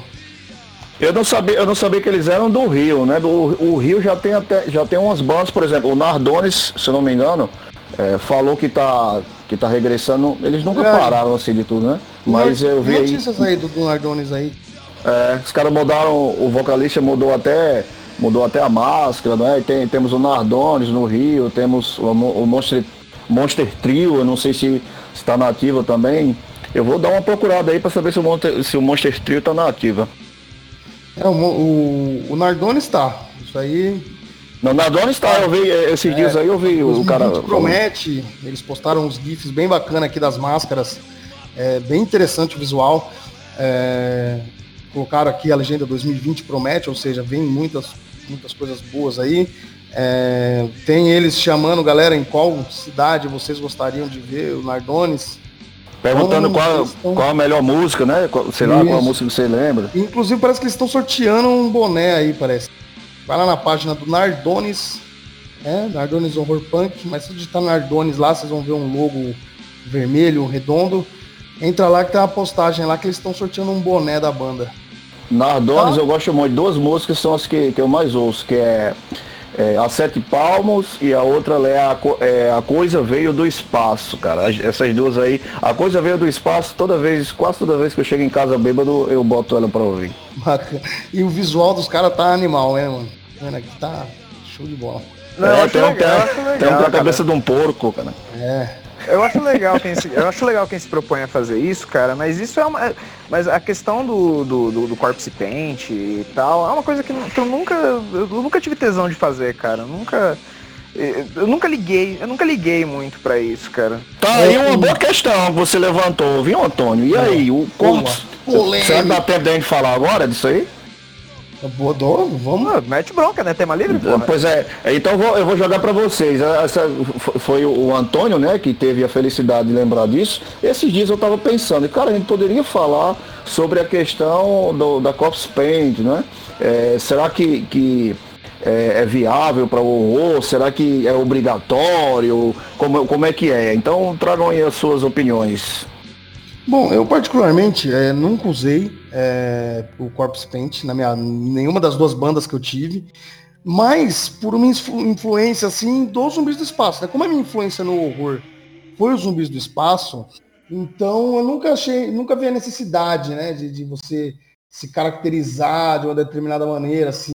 Speaker 2: Eu não sabia, eu não sabia que eles eram do Rio, né? Do, o Rio já tem até, já tem umas bandas, por exemplo, o Nardones, se eu não me engano, é, falou que tá, que tá regressando. Eles nunca
Speaker 1: Verdade.
Speaker 2: pararam assim de tudo, né? Mas eu vi
Speaker 1: Tem
Speaker 2: aí,
Speaker 1: notícias aí do, do Nardones aí.
Speaker 2: é, os caras mudaram, o vocalista mudou até, mudou até a máscara, né? Tem, temos o Nardones no Rio, temos o, o Monster, Monster Trio, eu não sei se está na ativa também. Eu vou dar uma procurada aí para saber se o, Monster, se o Monster Trio tá na ativa.
Speaker 1: É, o, o, o Nardones tá. Isso aí.
Speaker 2: Não, Nardones tá, eu vi, eh, esses dias aí eu vi o
Speaker 1: 2020
Speaker 2: cara.
Speaker 1: promete. Eles postaram uns GIFs bem bacana aqui das máscaras. É bem interessante o visual. É, colocaram aqui a legenda 2020 promete, ou seja, vem muitas, muitas coisas boas aí. É, tem eles chamando, galera, em qual cidade vocês gostariam de ver o Nardones.
Speaker 2: Perguntando qual,
Speaker 1: estão-
Speaker 2: qual a melhor música, né? Qual- sei lá qual a
Speaker 1: Isso.
Speaker 2: música que você lembra.
Speaker 1: Inclusive parece que eles estão sorteando um boné aí, parece. Vai lá na página do Nardones, é, Nardones Horror Punk, mas se digitar Nardones lá, vocês vão ver um logo vermelho, redondo. Entra lá que tem uma postagem lá que eles estão sorteando um boné da banda.
Speaker 2: Nardones
Speaker 1: Tá.
Speaker 2: eu gosto muito. Duas músicas são as que, que eu mais ouço, que é, é A Sete Palmos e a outra é a, é a Coisa Veio do Espaço, cara. As- Essas duas aí. A Coisa Veio do Espaço, toda vez, quase toda vez que eu chego em casa bêbado, eu boto ela pra ouvir.
Speaker 1: Bacana. E o visual dos caras tá animal, né, mano? Vendo aqui, tá show de bola.
Speaker 3: Não,
Speaker 2: É, tem, um-
Speaker 3: legal,
Speaker 2: tem,
Speaker 3: legal,
Speaker 2: tem um cabeça de um porco, cara.
Speaker 1: É.
Speaker 3: Eu acho legal quem se, eu acho legal quem se propõe a fazer isso, cara, mas isso é uma. é- Mas a questão do, do, do, do corpse paint e tal, é uma coisa que, que eu nunca. Eu nunca tive tesão de fazer, cara. Eu nunca. Eu nunca liguei, eu nunca liguei muito pra isso, cara.
Speaker 2: Tá aí uma boa questão que você levantou, viu, Antônio? E aí, o corpo.
Speaker 1: Polêmica.
Speaker 2: Será que dá tempo da gente falar agora disso aí?
Speaker 1: Boa, dó, vamos.
Speaker 3: Ah, mete bronca, né? Tema livre, porra.
Speaker 2: Pois é, então eu vou, eu vou jogar para vocês. Essa f- foi o Antônio, né, que teve a felicidade de lembrar disso. Esses dias eu estava pensando, cara, a gente poderia falar sobre a questão do, da Corpse Paint, né? É, será que, que é, é viável para o horror? Será que é obrigatório? Como, como é que é? Então tragam aí as suas opiniões.
Speaker 1: Bom, eu particularmente é, nunca usei é, o Corpse Paint na minha nenhuma das duas bandas que eu tive, mas por uma influ- influência assim dos zumbis do espaço. Né? Como a minha influência no horror foi os zumbis do espaço, então eu nunca achei, nunca vi a necessidade, né, de, de você se caracterizar de uma determinada maneira, assim.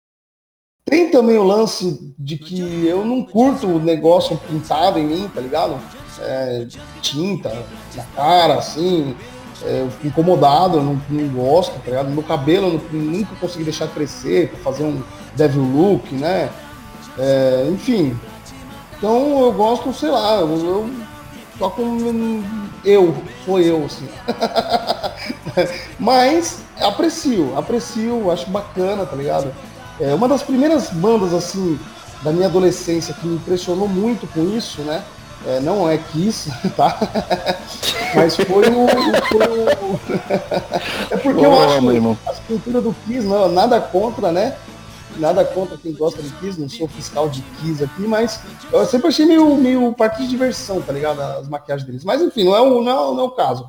Speaker 1: Tem também o lance de que eu não curto o negócio pintado em mim, tá ligado? É, tinta na cara, assim, é, eu fico incomodado, eu não, não gosto, tá ligado? Meu cabelo eu nunca consegui deixar crescer pra fazer um devil look, né? É, enfim. Então eu gosto, sei lá, eu, eu toco eu, sou eu, assim. Mas aprecio, aprecio, acho bacana, tá ligado? É uma das primeiras bandas, assim, da minha adolescência que me impressionou muito com isso, né? É, não é Kiss, tá? Mas foi o. foi o- é porque eu
Speaker 2: Ô,
Speaker 1: acho
Speaker 2: meu
Speaker 1: a escultura do Kiss, não, nada contra, né? Nada contra quem gosta de Kiss, não sou fiscal de Kiss aqui, mas eu sempre achei meio, meio parte de diversão, tá ligado? As maquiagens deles. Mas enfim, não é o, não é, não é o caso.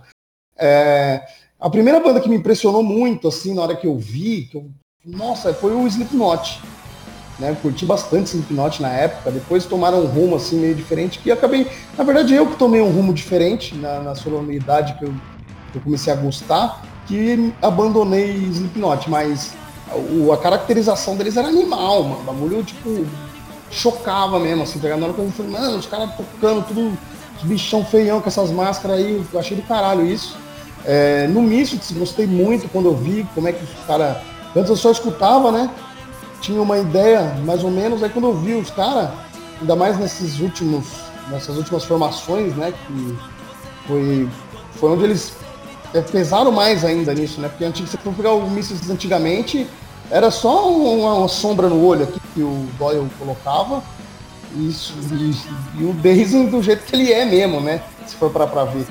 Speaker 1: É, a primeira banda que me impressionou muito, assim, na hora que eu vi, que eu, nossa, foi o Slipknot. Né, curti bastante Slipknot na época, depois tomaram um rumo assim meio diferente, que acabei, na verdade eu que tomei um rumo diferente na, na solenidade que eu, que eu comecei a gostar, que abandonei Slipknot, mas o, a caracterização deles era animal, mano. O bagulho, tipo, chocava mesmo, assim, pegando tá na hora que eu falei, mano, os caras tocando tudo, os bichão feião com essas máscaras aí, eu achei do caralho isso. É, no Misfits, gostei muito quando eu vi como é que os caras. Antes eu só escutava, né? Tinha uma ideia, mais ou menos, aí quando eu vi os caras, ainda mais nesses últimos, nessas últimas formações, né? Que foi, foi onde eles é, pesaram mais ainda nisso, né? Porque antigo, você for pegar o Misfits antigamente, era só uma, uma, sombra no olho aqui que o Doyle colocava. Isso, e, e o Daisy do jeito que ele é mesmo, né? Se for para pra ver.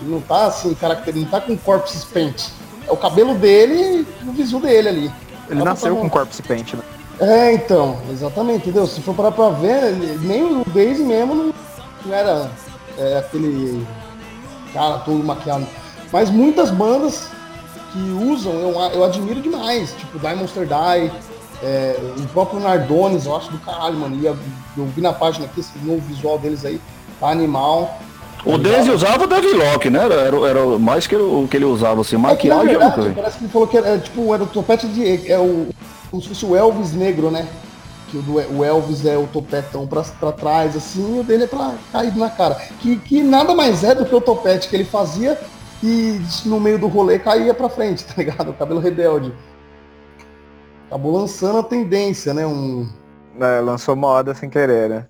Speaker 1: Ele não tá assim, caracter, não tá com corpse paint. É o cabelo dele e o visu dele ali.
Speaker 3: Ele Dá nasceu com corpse paint, né?
Speaker 1: É, então, exatamente, entendeu? Se for parar pra ver, nem o Daisy mesmo não, não era é, aquele cara todo maquiado. Mas muitas bandas que usam, eu, eu admiro demais. Tipo, Die Monster Die, é, o próprio Nardones, eu acho do caralho, mano. E eu, eu vi na página aqui, esse novo visual deles aí, tá animal.
Speaker 2: O Daisy usava o Devilock, né? Era, era, era, mais que o que ele usava, assim, maquiagem. É
Speaker 1: verdade, parece que ele falou que era, tipo, era o topete de. É o, como se fosse o Elvis negro, né? Que o, o Elvis é o topetão pra, pra trás, assim, e o dele é pra cair na cara. Que, que nada mais é do que o topete que ele fazia e no meio do rolê caía pra frente, tá ligado? O cabelo rebelde. Acabou lançando a tendência, né? Um...
Speaker 3: É, lançou moda sem querer, né?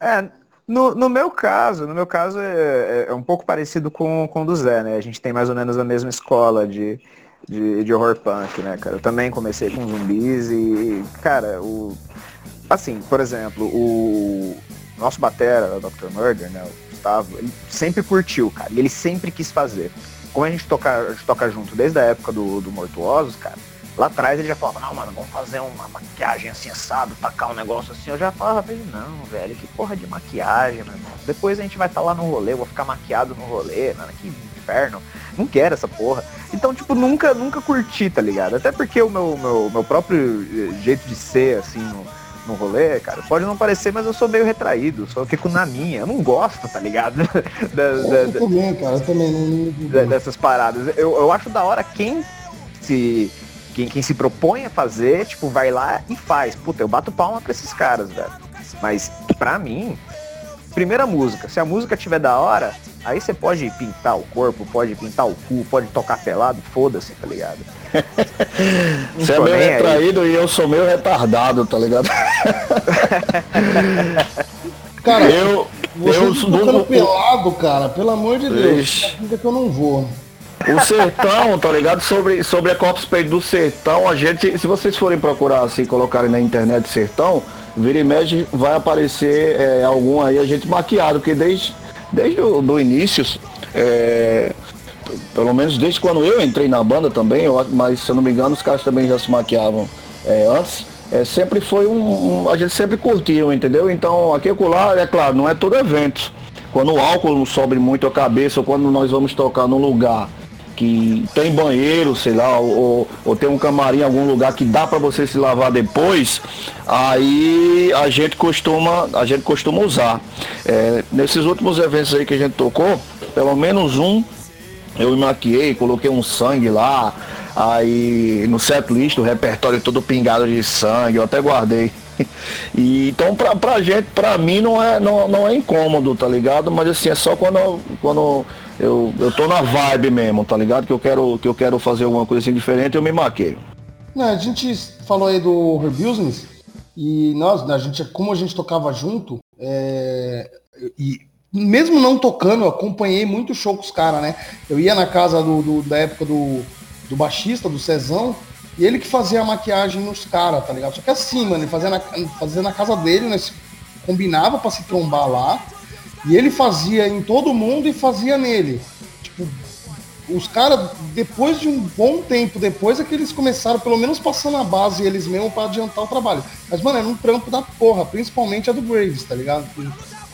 Speaker 3: É, no, no meu caso, no meu caso é, é, é, um pouco parecido com, com o do Zé, né? A gente tem mais ou menos a mesma escola de, de, de horror punk, né, cara? Eu também comecei com zumbis e, cara, o. Assim, por exemplo, o nosso batera, o Dr. Murder, né? Gustavo, ele sempre curtiu, cara, e ele sempre quis fazer. Como a gente toca, a gente toca junto desde a época do, do Mortuosos, cara, lá atrás ele já falava, não, mano, vamos fazer uma maquiagem assim, assado, tacar um negócio assim. Eu já falava pra ele, não, velho, que porra de maquiagem, meu irmão. Depois a gente vai estar tá lá no rolê, eu vou ficar maquiado no rolê, mano, que inferno. Não quero essa porra. Então, tipo, nunca, nunca curti, tá ligado? Até porque o meu, meu, meu próprio jeito de ser, assim, no, no rolê, cara, pode não parecer, mas eu sou meio retraído, só fico na minha. Eu não gosto, tá ligado?
Speaker 1: da, da, eu também, cara, eu também
Speaker 3: não. dessas paradas. Eu, eu acho da hora quem se. Quem, quem se propõe a fazer, tipo, vai lá e faz. Puta, eu bato palma pra esses caras, velho. Mas, pra mim, primeira música, se a música tiver da hora, aí você pode pintar o corpo, pode pintar o cu, pode tocar pelado, foda-se, tá ligado?
Speaker 2: Você é meio retraído aí. e eu sou meio retardado, tá ligado?
Speaker 1: cara, eu. Você eu sou pelado, cara, pelo amor de Deus. Fica que eu não vou.
Speaker 2: O sertão, tá ligado? Sobre, sobre a Corpus Paint do sertão, a gente, se vocês forem procurar assim, colocarem na internet sertão, vira e mexe vai aparecer é, algum aí, a gente maquiado, porque desde, desde o do início, é, pelo menos desde quando eu entrei na banda também, eu, mas se eu não me engano, os caras também já se maquiavam é, antes. É, sempre foi um, um, A gente sempre curtiu, entendeu? Então aqui lá, é claro, não é todo evento. Quando o álcool sobe muito a cabeça, ou quando nós vamos tocar num lugar que tem banheiro, sei lá, ou, ou tem um camarim em algum lugar que dá para você se lavar depois, aí a gente costuma, a gente costuma usar. É, nesses últimos eventos aí que a gente tocou, pelo menos um eu me maquiei, coloquei um sangue lá, aí no setlist o repertório todo pingado de sangue, eu até guardei. E, então pra, pra gente, pra mim não é, não, não é incômodo, tá ligado? Mas assim, é só quando, quando eu, eu tô na vibe mesmo, tá ligado? Que eu quero, que eu quero fazer alguma coisa assim diferente, eu me maqueio.
Speaker 1: Não, a gente falou aí do Her Business e nós, a gente, como a gente tocava junto, é, e mesmo não tocando, eu acompanhei muito show com os caras, né? Eu ia na casa do, do, da época do, do baixista, do Cezão, e ele que fazia a maquiagem nos caras, tá ligado? Só que assim, mano, ele fazia na, fazia na casa dele, né? Combinava para se trombar lá, e ele fazia em todo mundo e fazia nele. Tipo, os caras, depois de um bom tempo depois, é que eles começaram, pelo menos passando a base eles mesmos para adiantar o trabalho. Mas, mano, era um trampo da porra, principalmente a do Graves, tá ligado?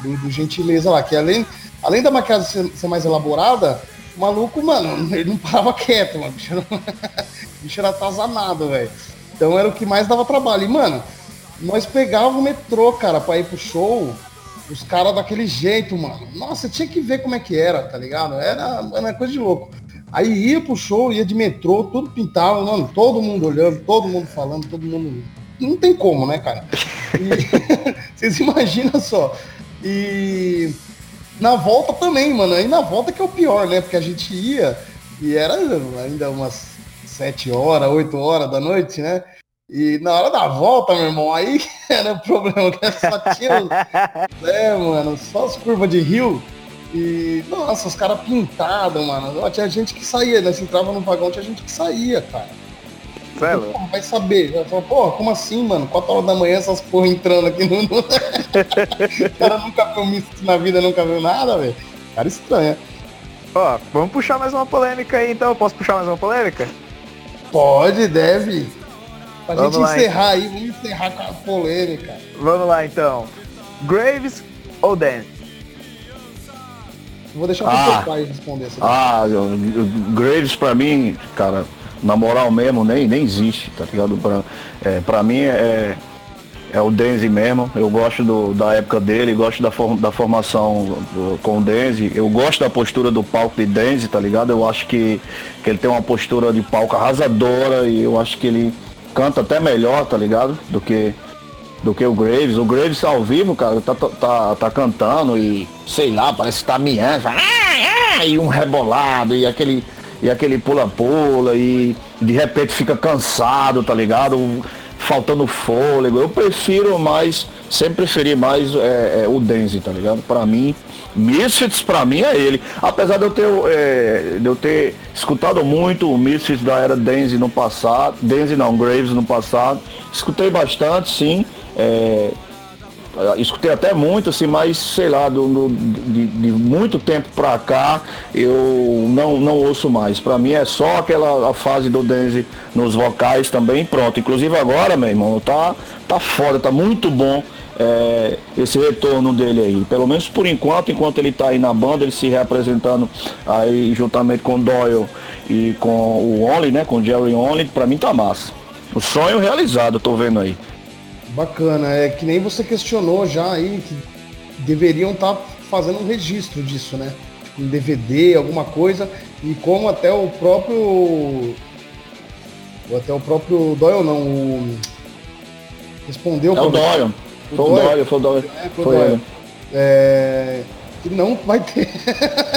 Speaker 1: Do, do Gentileza lá, que além, além da maquiagem ser, ser, mais elaborada, o maluco, mano, ele não parava quieto, mano. O bicho era, o bicho era atazanado, velho. Então era o que mais dava trabalho. E, mano, nós pegávamos o metrô, cara, pra ir pro show os caras daquele jeito, mano. Nossa, tinha que ver como é que era, tá ligado? Era, era coisa de louco. Aí ia pro show, ia de metrô, tudo pintado, mano, todo mundo olhando, todo mundo falando, todo mundo. Não tem como, né, cara? E... Vocês imaginam só. E na volta também, mano. Aí na volta que é o pior, né? Porque a gente ia e era ainda umas sete horas, oito horas da noite, né? E na hora da volta, meu irmão, aí era o problema, que só tinha. é, mano, só as curvas de rio. E, nossa, os caras pintados, mano. Tinha gente que saía, né? Se entrava no vagão, tinha gente que saía, cara. Sério? Pô, vai saber. Eu falo, pô, como assim, mano? 4 horas da manhã essas porra entrando aqui no. o cara nunca viu misto na vida, nunca viu nada, velho. Cara estranho.
Speaker 3: Ó, vamos puxar mais uma polêmica aí então. Posso puxar mais uma polêmica?
Speaker 1: Pode, deve. Pra vamos gente lá, encerrar então. aí, vamos encerrar com a polêmica.
Speaker 3: Vamos lá então. Graves ou Dan?
Speaker 1: Vou deixar ah, pro pai responder essa.
Speaker 2: Ah, Graves pra mim, cara, na moral mesmo, nem, nem existe, tá ligado? Pra, é, pra mim é, é o Denzi mesmo. Eu gosto do, da época dele, gosto da, form, da formação do, com o Denzi. Eu gosto da postura do palco de Denzi, tá ligado? Eu acho que, que ele tem uma postura de palco arrasadora e eu acho que ele canta até melhor, tá ligado? Do que do que o Graves. O Graves ao vivo, cara, tá, tá, tá cantando e sei lá, parece que tá miando, ah, ah", e um rebolado e aquele e aquele pula-pula e de repente fica cansado, tá ligado? Faltando fôlego. Eu prefiro mais, sempre preferi mais é, é, o Denzi, tá ligado? Para mim, Misfits pra mim é ele. Apesar de eu ter, é, de eu ter escutado muito o Misfits da era Denzi no passado, Denzi não, Graves no passado, escutei bastante, sim. É, escutei até muito, assim, mas sei lá, do, do de, de, muito tempo pra cá eu não, não ouço mais. Pra mim é só aquela a fase do Denzi nos vocais também, pronto. Inclusive agora, meu irmão, tá, tá foda, tá muito bom é, esse retorno dele aí. Pelo menos por enquanto, enquanto ele está aí na banda, ele se reapresentando aí juntamente com Doyle e com o Only, né? Com o Jerry Only, para mim tá massa. O sonho realizado, tô vendo aí.
Speaker 1: Bacana, é que nem você questionou já aí que deveriam estar tá fazendo um registro disso, né? Tipo um DVD, alguma coisa, e como até o próprio. Até o próprio Doyle não, o... respondeu.
Speaker 2: É o Doyle. Foi o Dória, foi o Dória. É, foi, foi ele.
Speaker 1: É, que não vai ter.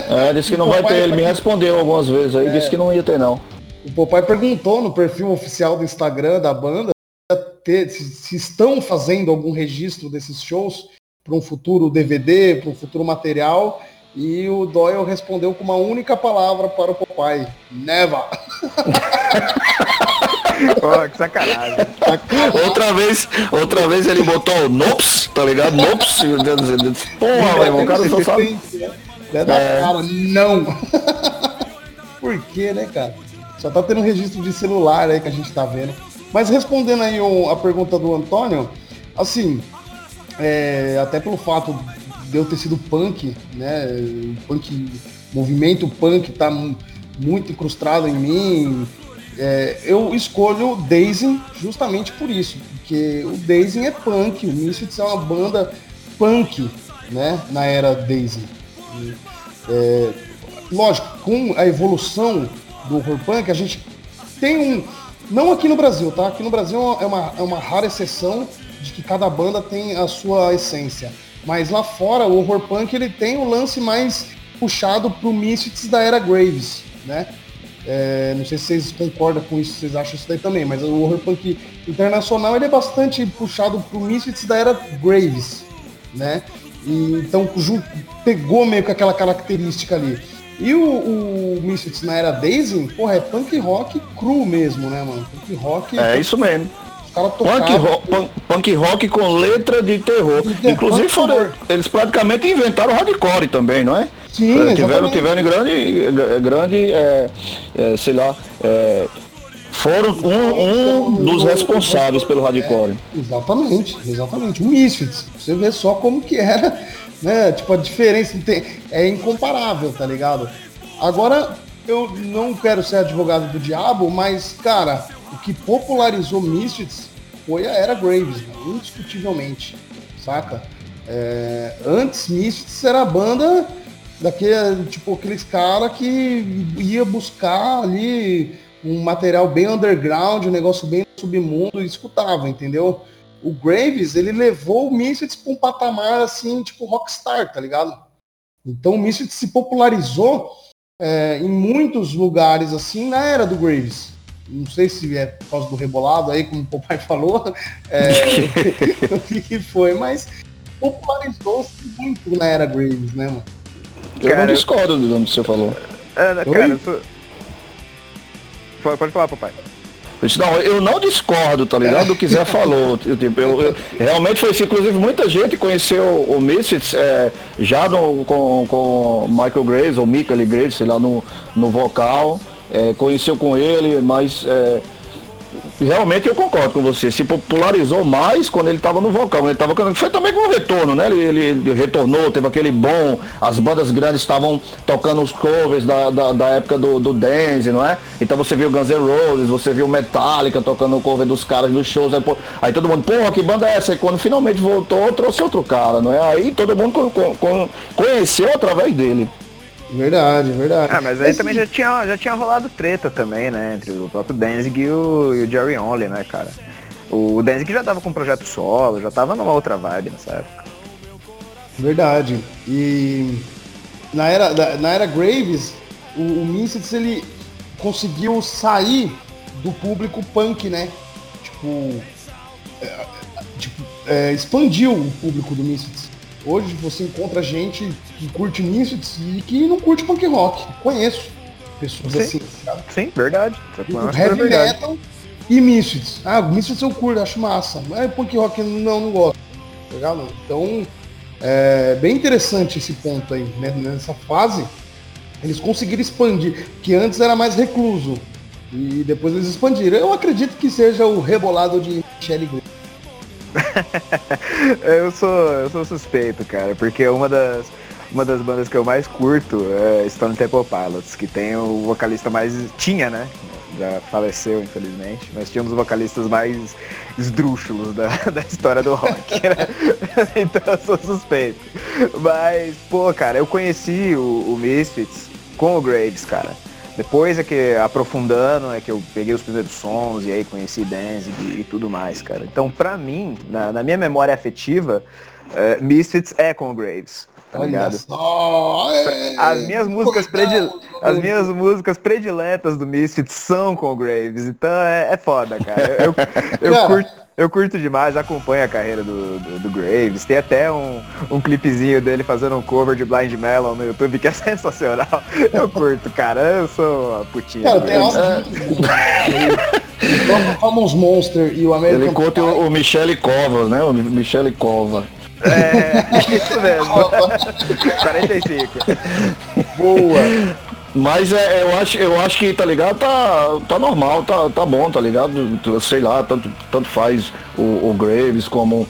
Speaker 2: É, disse que não vai ter. Ele me respondeu algumas vezes aí, é, disse que não ia ter não.
Speaker 1: O papai perguntou no perfil oficial do Instagram da banda se, se estão fazendo algum registro desses shows para um futuro DVD, para um futuro material. E o Doyle respondeu com uma única palavra para o papai: Never.
Speaker 3: Pô, que sacanagem.
Speaker 2: outra vez, outra vez ele botou o Nops, tá ligado? Nops. Porra, meu irmão, o cara só sabe.
Speaker 1: É da é. cara, não. Por quê, né, cara? Só tá tendo um registro de celular aí que a gente tá vendo. Mas respondendo aí a pergunta do Antônio, assim, é, até pelo fato de eu ter sido punk, né? O punk, movimento punk tá muito incrustado em mim, é, eu escolho Daisy justamente por isso, porque o Daisy é punk, o Misfits é uma banda punk, né, na era Daisy. É, lógico, com a evolução do horror punk, a gente tem um, não aqui no Brasil, tá? Aqui no Brasil é uma, é uma rara exceção de que cada banda tem a sua essência. Mas lá fora, o horror punk ele tem o lance mais puxado pro Misfits da era Graves, né? É, não sei se vocês concordam com isso, vocês acham isso daí também, mas o horror punk internacional ele é bastante puxado pro Misfits da era Graves, né? E, então pegou meio que aquela característica ali. E o, o Misfits na era Daisy, porra, é punk rock cru mesmo, né, mano? Punk rock.
Speaker 2: É isso mesmo. Caras tocavam... Punk rock, punk, punk rock com letra de terror. De Inclusive foram, eles praticamente inventaram hardcore também, não é?
Speaker 1: Sim,
Speaker 2: é, tiveram, tiveram grande, grande é, é, sei lá, é, foram um, um dos responsáveis pelo hardcore.
Speaker 1: É, exatamente, exatamente. O Misfits. Você vê só como que era, né? Tipo, a diferença é incomparável, tá ligado? Agora, eu não quero ser advogado do diabo, mas, cara, o que popularizou Misfits foi a era Graves, né? indiscutivelmente, saca? É, antes, Misfits era a banda daquele, tipo, aqueles caras que ia buscar ali um material bem underground, um negócio bem submundo e escutava, entendeu? O Graves, ele levou o Misfits para um patamar assim, tipo rockstar, tá ligado? Então o Misfits se popularizou é, em muitos lugares assim na era do Graves. Não sei se é por causa do rebolado aí, como o papai falou, é, o que foi, mas popularizou-se muito na era Graves, né, mano?
Speaker 2: Eu cara, não discordo do que você falou.
Speaker 3: É, cara, tu, Pode falar, papai.
Speaker 2: Não, eu não discordo, tá ligado? Do que Zé falou. Eu, tipo, eu, eu, realmente foi isso. Inclusive, muita gente conheceu o Misfits é, já no, com, com Michael Graves, ou Michael Graves, sei lá, no, no vocal. É, conheceu com ele, mas é, realmente eu concordo com você. Se popularizou mais quando ele estava no vocal. Ele tava, foi também com o retorno, né? Ele, ele, ele, retornou, teve aquele bom. As bandas grandes estavam tocando os covers da, da, da, época do, do dance, não é? Então você viu Guns N' Roses, você viu Metallica tocando o cover dos caras nos shows. Aí, aí todo mundo, porra, que banda é essa? E quando finalmente voltou, trouxe outro cara, não é? Aí todo mundo conheceu através dele.
Speaker 1: Verdade, verdade.
Speaker 3: Ah, mas aí Esse... também já tinha, já tinha rolado treta também, né? Entre o próprio Danzig e o, e o Jerry Only, né, cara? O Danzig já tava com um projeto solo, já tava numa outra vibe nessa época.
Speaker 1: Verdade. E na era, na era Graves, o, o ele conseguiu sair do público punk, né? Tipo, é, tipo é, expandiu o público do Misfits. Hoje você encontra gente que curte Misfits e que não curte punk rock. Conheço pessoas Sim. assim,
Speaker 3: sabe? Sim, verdade.
Speaker 1: Tipo, heavy verdade. metal e Misfits. Ah, Misfits eu curto, acho massa. Mas punk rock não, não gosto. Legal? Não. Então, é bem interessante esse ponto aí, né? Nessa fase, eles conseguiram expandir, que antes era mais recluso. E depois eles expandiram. Eu acredito que seja o rebolado de Michelle Grey.
Speaker 3: eu, sou, eu sou suspeito, cara, porque uma das, uma das bandas que eu mais curto é Stone Temple Pilots, que tem o vocalista mais. Tinha, né? Já faleceu, infelizmente, mas tinha um dos vocalistas mais esdrúxulos da, da história do rock, né? então eu sou suspeito. Mas, pô, cara, eu conheci o, o Misfits com o Graves, cara. Depois é que, aprofundando, é que eu peguei os primeiros sons e aí conheci Danzig e, e tudo mais, cara. Então, pra mim, na, na minha memória afetiva, uh, Misfits é com o Graves. Tá ligado? As minhas músicas predil... as minhas músicas prediletas do Misfits são com o Graves, então é, é foda, cara. Eu, eu, eu curto eu curto demais, acompanho a carreira do, do, do, Graves. Tem até um, um clipezinho dele fazendo um cover de Blind Melon no YouTube que é sensacional. Eu curto, cara. Eu sou uma putinha. Cara, tem
Speaker 1: o Famous Monster e o American
Speaker 2: Ele conta o, o Michele Cova, né? O Michele Cova.
Speaker 3: É, isso mesmo. 45.
Speaker 1: Boa.
Speaker 2: Mas é, eu, acho, eu acho que, tá ligado, tá, tá normal, tá, tá bom, tá ligado? Sei lá, tanto, tanto faz o, o Graves como,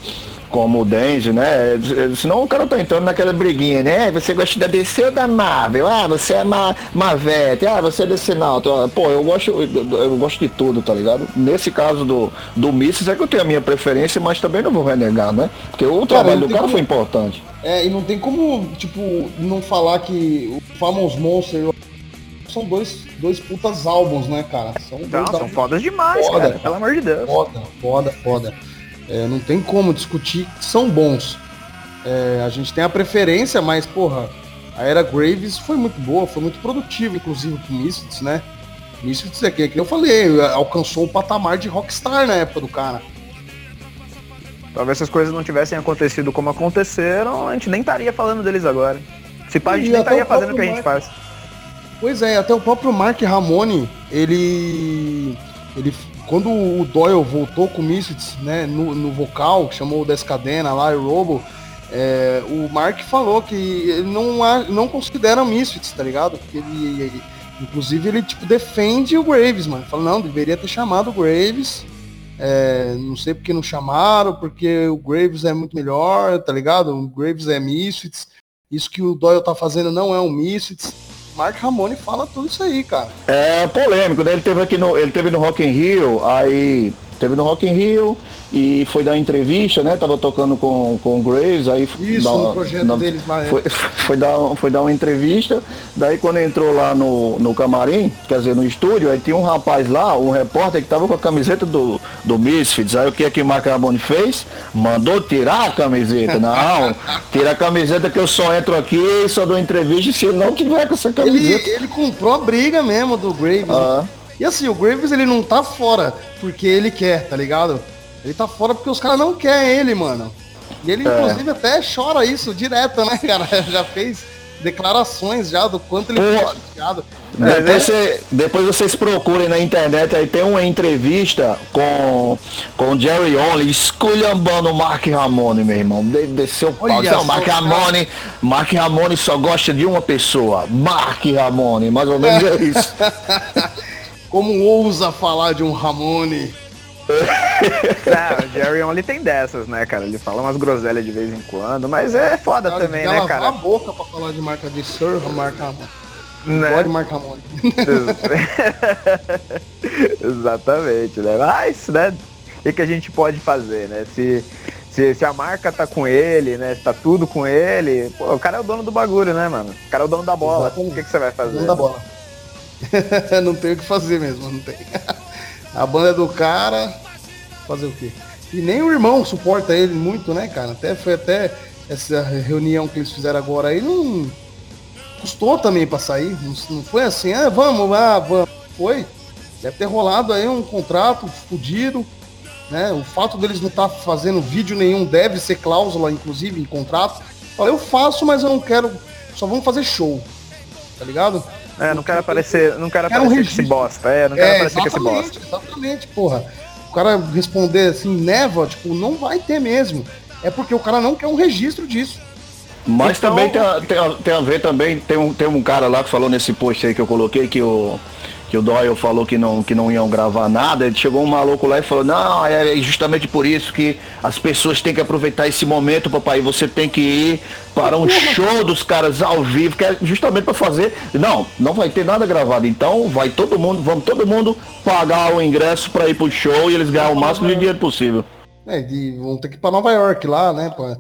Speaker 2: como o Denji, né? Senão o cara tá entrando naquela briguinha, né? Você gosta da DC ou da Marvel? Ah, você é ma Mavete, ah, você é DC não. Pô, eu gosto, eu, eu, gosto de tudo, tá ligado? Nesse caso do, do Misses é que eu tenho a minha preferência, mas também não vou renegar, né? Porque o trabalho do cara como... foi importante.
Speaker 1: É, e não tem como, tipo, não falar que o Famous Monster são dois, dois putas álbuns, né, cara?
Speaker 3: São, não, são fodas demais, foda, cara, pelo amor de Deus.
Speaker 1: Foda, foda, foda. É, não tem como discutir que são bons. É, a gente tem a preferência, mas, porra, a era Graves foi muito boa, foi muito produtiva, inclusive com Misfits, né? Misfits é que, que eu falei, alcançou o patamar de rockstar na época do cara.
Speaker 3: Talvez essas coisas não tivessem acontecido como aconteceram, a gente nem estaria falando deles agora. Se pá, a gente e nem estaria fazendo o que a gente faz.
Speaker 1: Pois é, até o próprio Mark Ramone, ele ele quando o Doyle voltou com o Misfits, né, no, no vocal, chamou o Descadena lá e o Robo, é, o Mark falou que ele não, não considera o Misfits, tá ligado? Porque ele, ele, inclusive ele tipo defende o Graves, mano. Fala, não, deveria ter chamado o Graves. É, não sei porque não chamaram, porque o Graves é muito melhor, tá ligado? O Graves é Misfits. Isso que o Doyle tá fazendo não é um Misfits. Mark Ramone fala tudo isso aí, cara.
Speaker 2: É polêmico, né? Ele teve aqui no, ele teve no Rock in Rio, aí teve no Rock in Rio e foi dar entrevista, né? Tava tocando com, com o Graves, aí
Speaker 1: Isso,
Speaker 2: dá,
Speaker 1: no projeto
Speaker 2: dá,
Speaker 1: deles. É.
Speaker 2: Foi, foi, dar, foi dar uma entrevista, daí quando entrou lá no, no camarim, quer dizer, no estúdio, aí tinha um rapaz lá, um repórter que tava com a camiseta do, do Misfits, aí o que é que o Mark Ramone fez? Mandou tirar a camiseta, não, tira a camiseta que eu só entro aqui e só dou entrevista se não tiver com essa camiseta.
Speaker 1: Ele, ele comprou a briga mesmo do Graves.
Speaker 2: Ah.
Speaker 1: Né? E assim, o Graves ele não tá fora porque ele quer, tá ligado? Ele tá fora porque os caras não querem ele, mano. E ele,
Speaker 2: É.
Speaker 1: inclusive, até chora isso direto, né, cara? Já fez declarações já do quanto ele foi chateado.
Speaker 2: Depois, você- depois vocês procurem na internet, aí tem uma entrevista com, com o Jerry Only esculhambando o Mark Ramone, meu irmão. De, desceu o pau. Não, Mark. Ramone, Mark Ramone só gosta de uma pessoa. Mark Ramone, mais ou menos é isso.
Speaker 1: Como ousa falar de um Ramone?
Speaker 3: Não, o Jerry Only tem dessas, né, cara? Ele fala umas groselhas de vez em quando, mas é foda
Speaker 1: Cara,
Speaker 3: também, né,
Speaker 1: lavar a
Speaker 3: cara?
Speaker 1: boca pra falar de marca de Mark Ramone.
Speaker 3: Né?
Speaker 1: Pode Mark Ramone.
Speaker 3: Exatamente, né? Mas, né? O que, que a gente pode fazer, né? Se, se, se a marca tá com ele, né? Se tá tudo com ele, pô, o cara é o dono do bagulho, né, mano? O cara é o dono da bola. O que, que você vai fazer?
Speaker 1: Não dá bola. não tem o que fazer mesmo, não tem. A banda é do cara, fazer o quê? E nem o irmão suporta ele muito, né, cara? Até foi até essa reunião que eles fizeram agora aí, não custou também pra sair. Não, foi assim, ah, vamos lá, vamos. Foi. Deve ter rolado aí um contrato fudido, né? O fato deles não estar fazendo vídeo nenhum deve ser cláusula, inclusive, em contrato. Fala, eu faço, mas eu não quero. Só vamos fazer show. Tá ligado?
Speaker 3: É, não quero aparecer, não quero
Speaker 1: Quero um
Speaker 3: aparecer com esse
Speaker 1: registro.
Speaker 3: bosta. É, não quero
Speaker 1: É,
Speaker 3: aparecer com esse bosta.
Speaker 1: exatamente, exatamente, porra. O cara responder assim, neva, tipo, não vai ter mesmo. É porque o cara não quer um registro disso.
Speaker 2: Mas
Speaker 3: Então-
Speaker 2: também tem a, tem, a, tem a ver também, tem um, tem um cara lá que falou nesse post aí que eu coloquei que o, que o Doyle falou que não, que não iam gravar nada, ele chegou um maluco lá e falou, não, é justamente por isso que as pessoas têm que aproveitar esse momento, papai, você tem que ir para um show dos caras ao vivo, que é justamente para fazer. Não, não vai ter nada gravado, então vai todo mundo, vamos todo mundo pagar o ingresso para ir pro show e eles ganhar o máximo de dinheiro possível.
Speaker 1: É, de, vão ter que ir pra Nova York lá, né? Pra...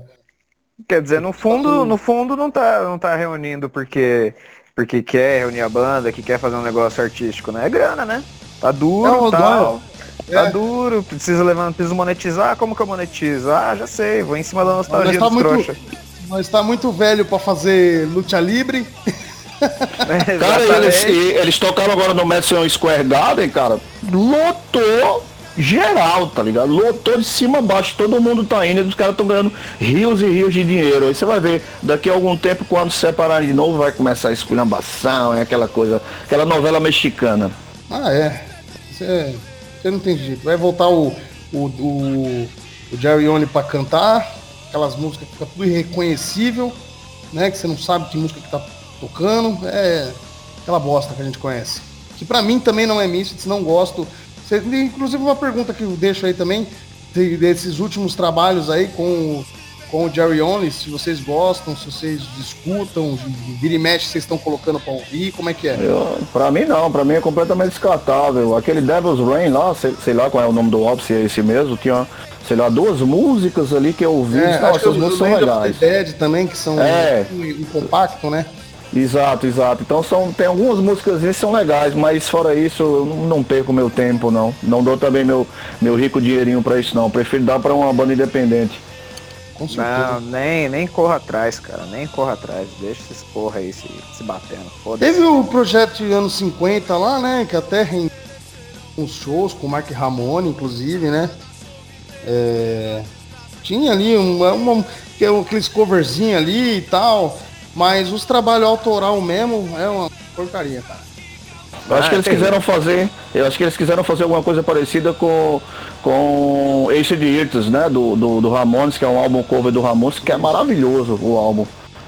Speaker 3: Quer dizer, no fundo, no fundo não tá, não tá reunindo porque, porque quer reunir a banda, que quer fazer um negócio artístico, né? É grana, né? Tá duro,
Speaker 1: É, o
Speaker 3: tal. Tá
Speaker 1: É.
Speaker 3: duro, precisa levar, precisa monetizar, como que eu monetizo? Ah, já sei, vou em cima da nostalgia
Speaker 1: Mas tá
Speaker 3: dos
Speaker 1: muito,
Speaker 3: trouxa.
Speaker 1: mas tá muito velho pra fazer luta livre.
Speaker 2: Cara, eles, eles tocaram agora no Madison Square Garden, cara, lotou geral, tá ligado? Lotou de cima a baixo, todo mundo tá indo, e os caras estão ganhando rios e rios de dinheiro. Aí você vai ver, daqui a algum tempo, quando se separarem de novo, vai começar a esculhambação, é aquela coisa, aquela novela mexicana.
Speaker 1: Ah, é. Você não tem jeito. Vai voltar o, o, o, o Jerry Only pra cantar, aquelas músicas que fica tudo irreconhecível, né? Que você não sabe que música que tá tocando. É aquela bosta que a gente conhece. Que pra mim também não é Misfits, não gosto. Você, inclusive uma pergunta que eu deixo aí também, de- desses últimos trabalhos aí com, o- com o Jerry Only, se vocês gostam, se vocês escutam, vira e mexe, vocês estão colocando pra ouvir, como é que é?
Speaker 2: Eu, pra mim não, pra mim é completamente descartável. Aquele Devil's Rain lá, sei, sei lá qual é o nome do se é esse mesmo, tinha, sei lá, duas músicas ali que eu ouvi.
Speaker 1: É,
Speaker 2: não,
Speaker 1: que
Speaker 2: essas músicas são legais.
Speaker 1: Dead também, que são
Speaker 2: É.
Speaker 1: um, um compacto, né?
Speaker 2: Exato, exato. Então são, tem algumas músicas que são legais, mas fora isso eu não, não perco meu tempo não. Não dou também meu, meu rico dinheirinho pra isso não. Prefiro dar pra uma banda independente.
Speaker 1: Com certeza.
Speaker 3: Não, nem, nem corra atrás, cara. Nem corra atrás. Deixa esses porra aí se, se batendo.
Speaker 1: Teve o projeto de anos 50 lá, né? Que até rendeu uns shows com o Mark Ramone, inclusive, né? É, tinha ali uma, uma, que é um- aqueles coverzinhos ali e tal. Mas os trabalhos autoral mesmo é uma porcaria, cara.
Speaker 2: Eu acho ah, que eles quiseram fazer, eu acho que eles quiseram fazer alguma coisa parecida com com Ace de Irtus, né, do, do, do, Ramones, que é um álbum cover do Ramones, que é maravilhoso o álbum,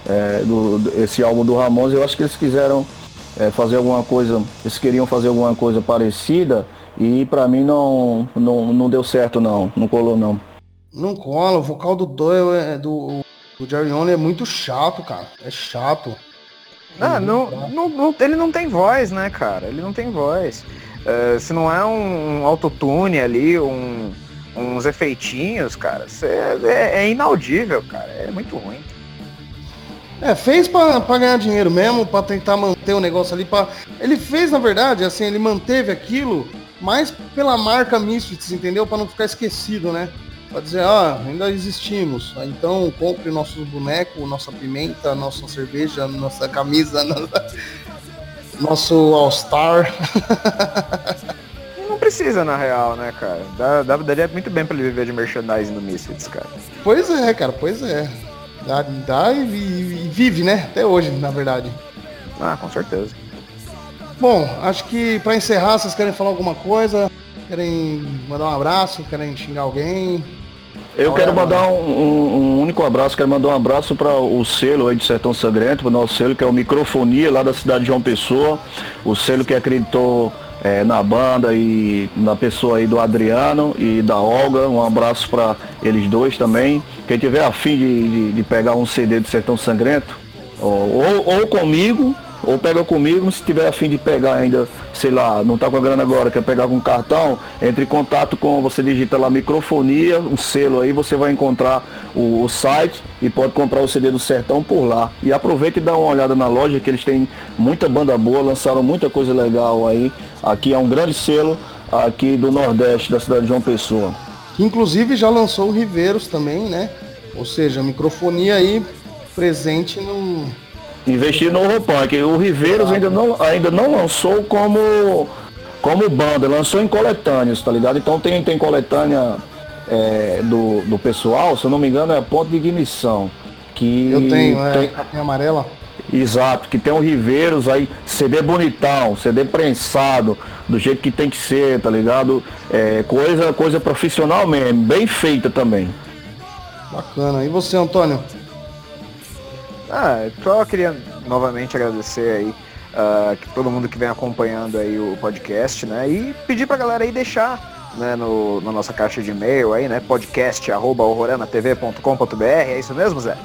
Speaker 2: é, do, esse álbum do Ramones, eu acho que eles quiseram é, fazer alguma coisa, eles queriam fazer alguma coisa parecida e para mim não, não, não deu certo não, não colou não.
Speaker 1: Não cola, o vocal do Doyle é do, do Jerry Only é muito chato, cara, é chato.
Speaker 3: Ah, não, não, não, ele não tem voz, né, cara? Ele não tem voz. Uh, se não é um, um autotune ali, um, uns efeitinhos, cara, é, é, inaudível, cara. É muito ruim.
Speaker 1: É, fez pra, pra ganhar dinheiro mesmo, pra tentar manter o negócio ali. Pra... Ele fez, na verdade, assim, ele manteve aquilo mais pela marca Misfits, entendeu? Pra não ficar esquecido, né? Pra dizer, ah, ainda existimos. Então compre nosso boneco, nossa pimenta, nossa cerveja, nossa camisa, nossa... nosso All-Star.
Speaker 3: Não precisa, na real, né, cara? Dá, dá, daria muito bem pra ele viver de merchandising no Misfits, cara.
Speaker 1: Pois é, cara, pois é. Dá, dá e, e, vive, né? Até hoje, na verdade.
Speaker 3: Ah, com certeza.
Speaker 1: Bom, acho que para encerrar, vocês querem falar alguma coisa? Querem mandar um abraço? Querem xingar alguém?
Speaker 2: Eu quero mandar um, um, um, único abraço, quero mandar um abraço para o selo aí de Sertão Sangrento, para o nosso selo que é o Microfonia, lá da cidade de João Pessoa, o selo que acreditou é, na banda e na pessoa aí do Adriano e da Olga. Um abraço para eles dois também. Quem tiver afim de, de, de pegar um CD do Sertão Sangrento, ou, ou, ou comigo, ou pega comigo, se tiver afim de pegar ainda, sei lá, não tá com a grana agora, quer pegar com cartão, entre em contato com, você digita lá microfonia, um selo aí, você vai encontrar o, o, site e pode comprar o CD do Sertão por lá. E aproveita e dá uma olhada na loja, que eles têm muita banda boa, lançaram muita coisa legal aí. Aqui é um grande selo aqui do Nordeste, da cidade de João Pessoa.
Speaker 1: Inclusive já lançou o Riveiros também, né? Ou seja, microfonia aí presente no
Speaker 2: investir no Europunk. O Riveiros ainda não, ainda não lançou como, como banda, lançou em coletâneas, tá ligado? Então tem, tem coletânea é, do, do pessoal, se eu não me engano, é a ponto de ignição. Que
Speaker 1: eu tenho, é tem... capinha amarela.
Speaker 2: Exato, que tem o Riveiros aí, CD bonitão, CD prensado, do jeito que tem que ser, tá ligado? É, coisa, coisa profissional mesmo, bem feita também.
Speaker 1: Bacana. E você, Antônio?
Speaker 3: Ah, só queria novamente agradecer aí uh, que todo mundo que vem acompanhando aí o podcast, né? E pedir pra galera aí deixar né, no, na nossa caixa de e-mail aí, né? Podcast arroba é isso mesmo, Zé?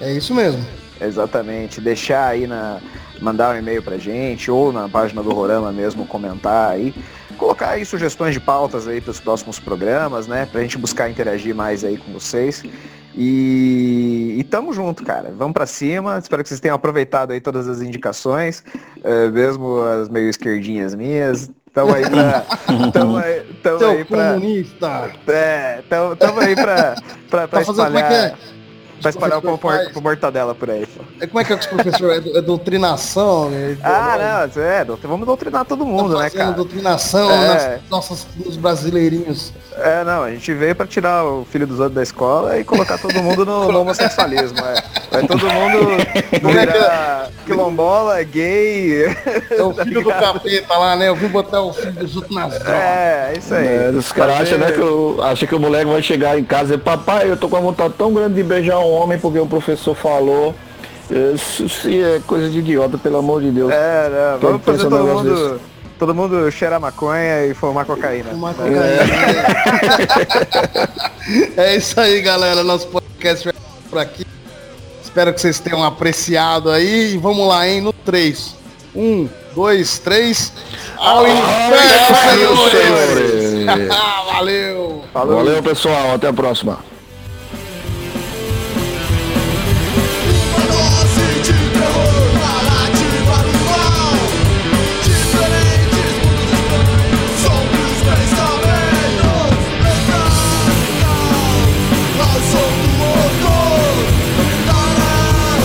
Speaker 1: É isso mesmo.
Speaker 3: Exatamente. Deixar aí na. Mandar um e-mail pra gente, ou na página do Rorama mesmo comentar aí. Colocar aí sugestões de pautas aí para os próximos programas, né? Pra gente buscar interagir mais aí com vocês. E, e tamo junto, cara. Vamos para cima. Espero que vocês tenham aproveitado aí todas as indicações, é, mesmo as meio esquerdinhas minhas. Tamo aí pra. Tamo aí, tamo
Speaker 1: Seu
Speaker 3: aí pra.
Speaker 1: Comunista.
Speaker 3: É, tamo, tamo aí pra, pra, pra tá espalhar. É Vai espalhar o por, por mortadela por aí.
Speaker 1: É, como é que é que os professores? É, é doutrinação? É,
Speaker 3: ah, não, é, vamos doutrinar todo mundo, tá né, cara?
Speaker 1: doutrinação é. nas nossas, nos brasileirinhos.
Speaker 3: É, não, a gente veio pra tirar o filho dos outros da escola e colocar todo mundo no, no homossexualismo, é. Vai todo mundo virar quilombola, gay.
Speaker 1: É o filho do capeta lá, né? Eu vim botar o filho dos outros nas drogas.
Speaker 3: É, isso aí.
Speaker 2: É, os caras acham, né, que, eu, acham que o moleque vai chegar em casa e papai, eu tô com uma vontade tão grande de beijar um homem porque o professor falou. Isso, isso é coisa de idiota, pelo amor de Deus.
Speaker 3: É, né? Vamos fazer todo mundo, todo mundo cheirar maconha e fumar cocaína. Fumar cocaína.
Speaker 1: É. é isso aí, galera. Nosso podcast por aqui. Espero que vocês tenham apreciado aí. E vamos lá, hein? No 3. 1, 2, 3. Ao inferno, senhores!
Speaker 2: Valeu! Falou. Valeu, pessoal. Até a próxima.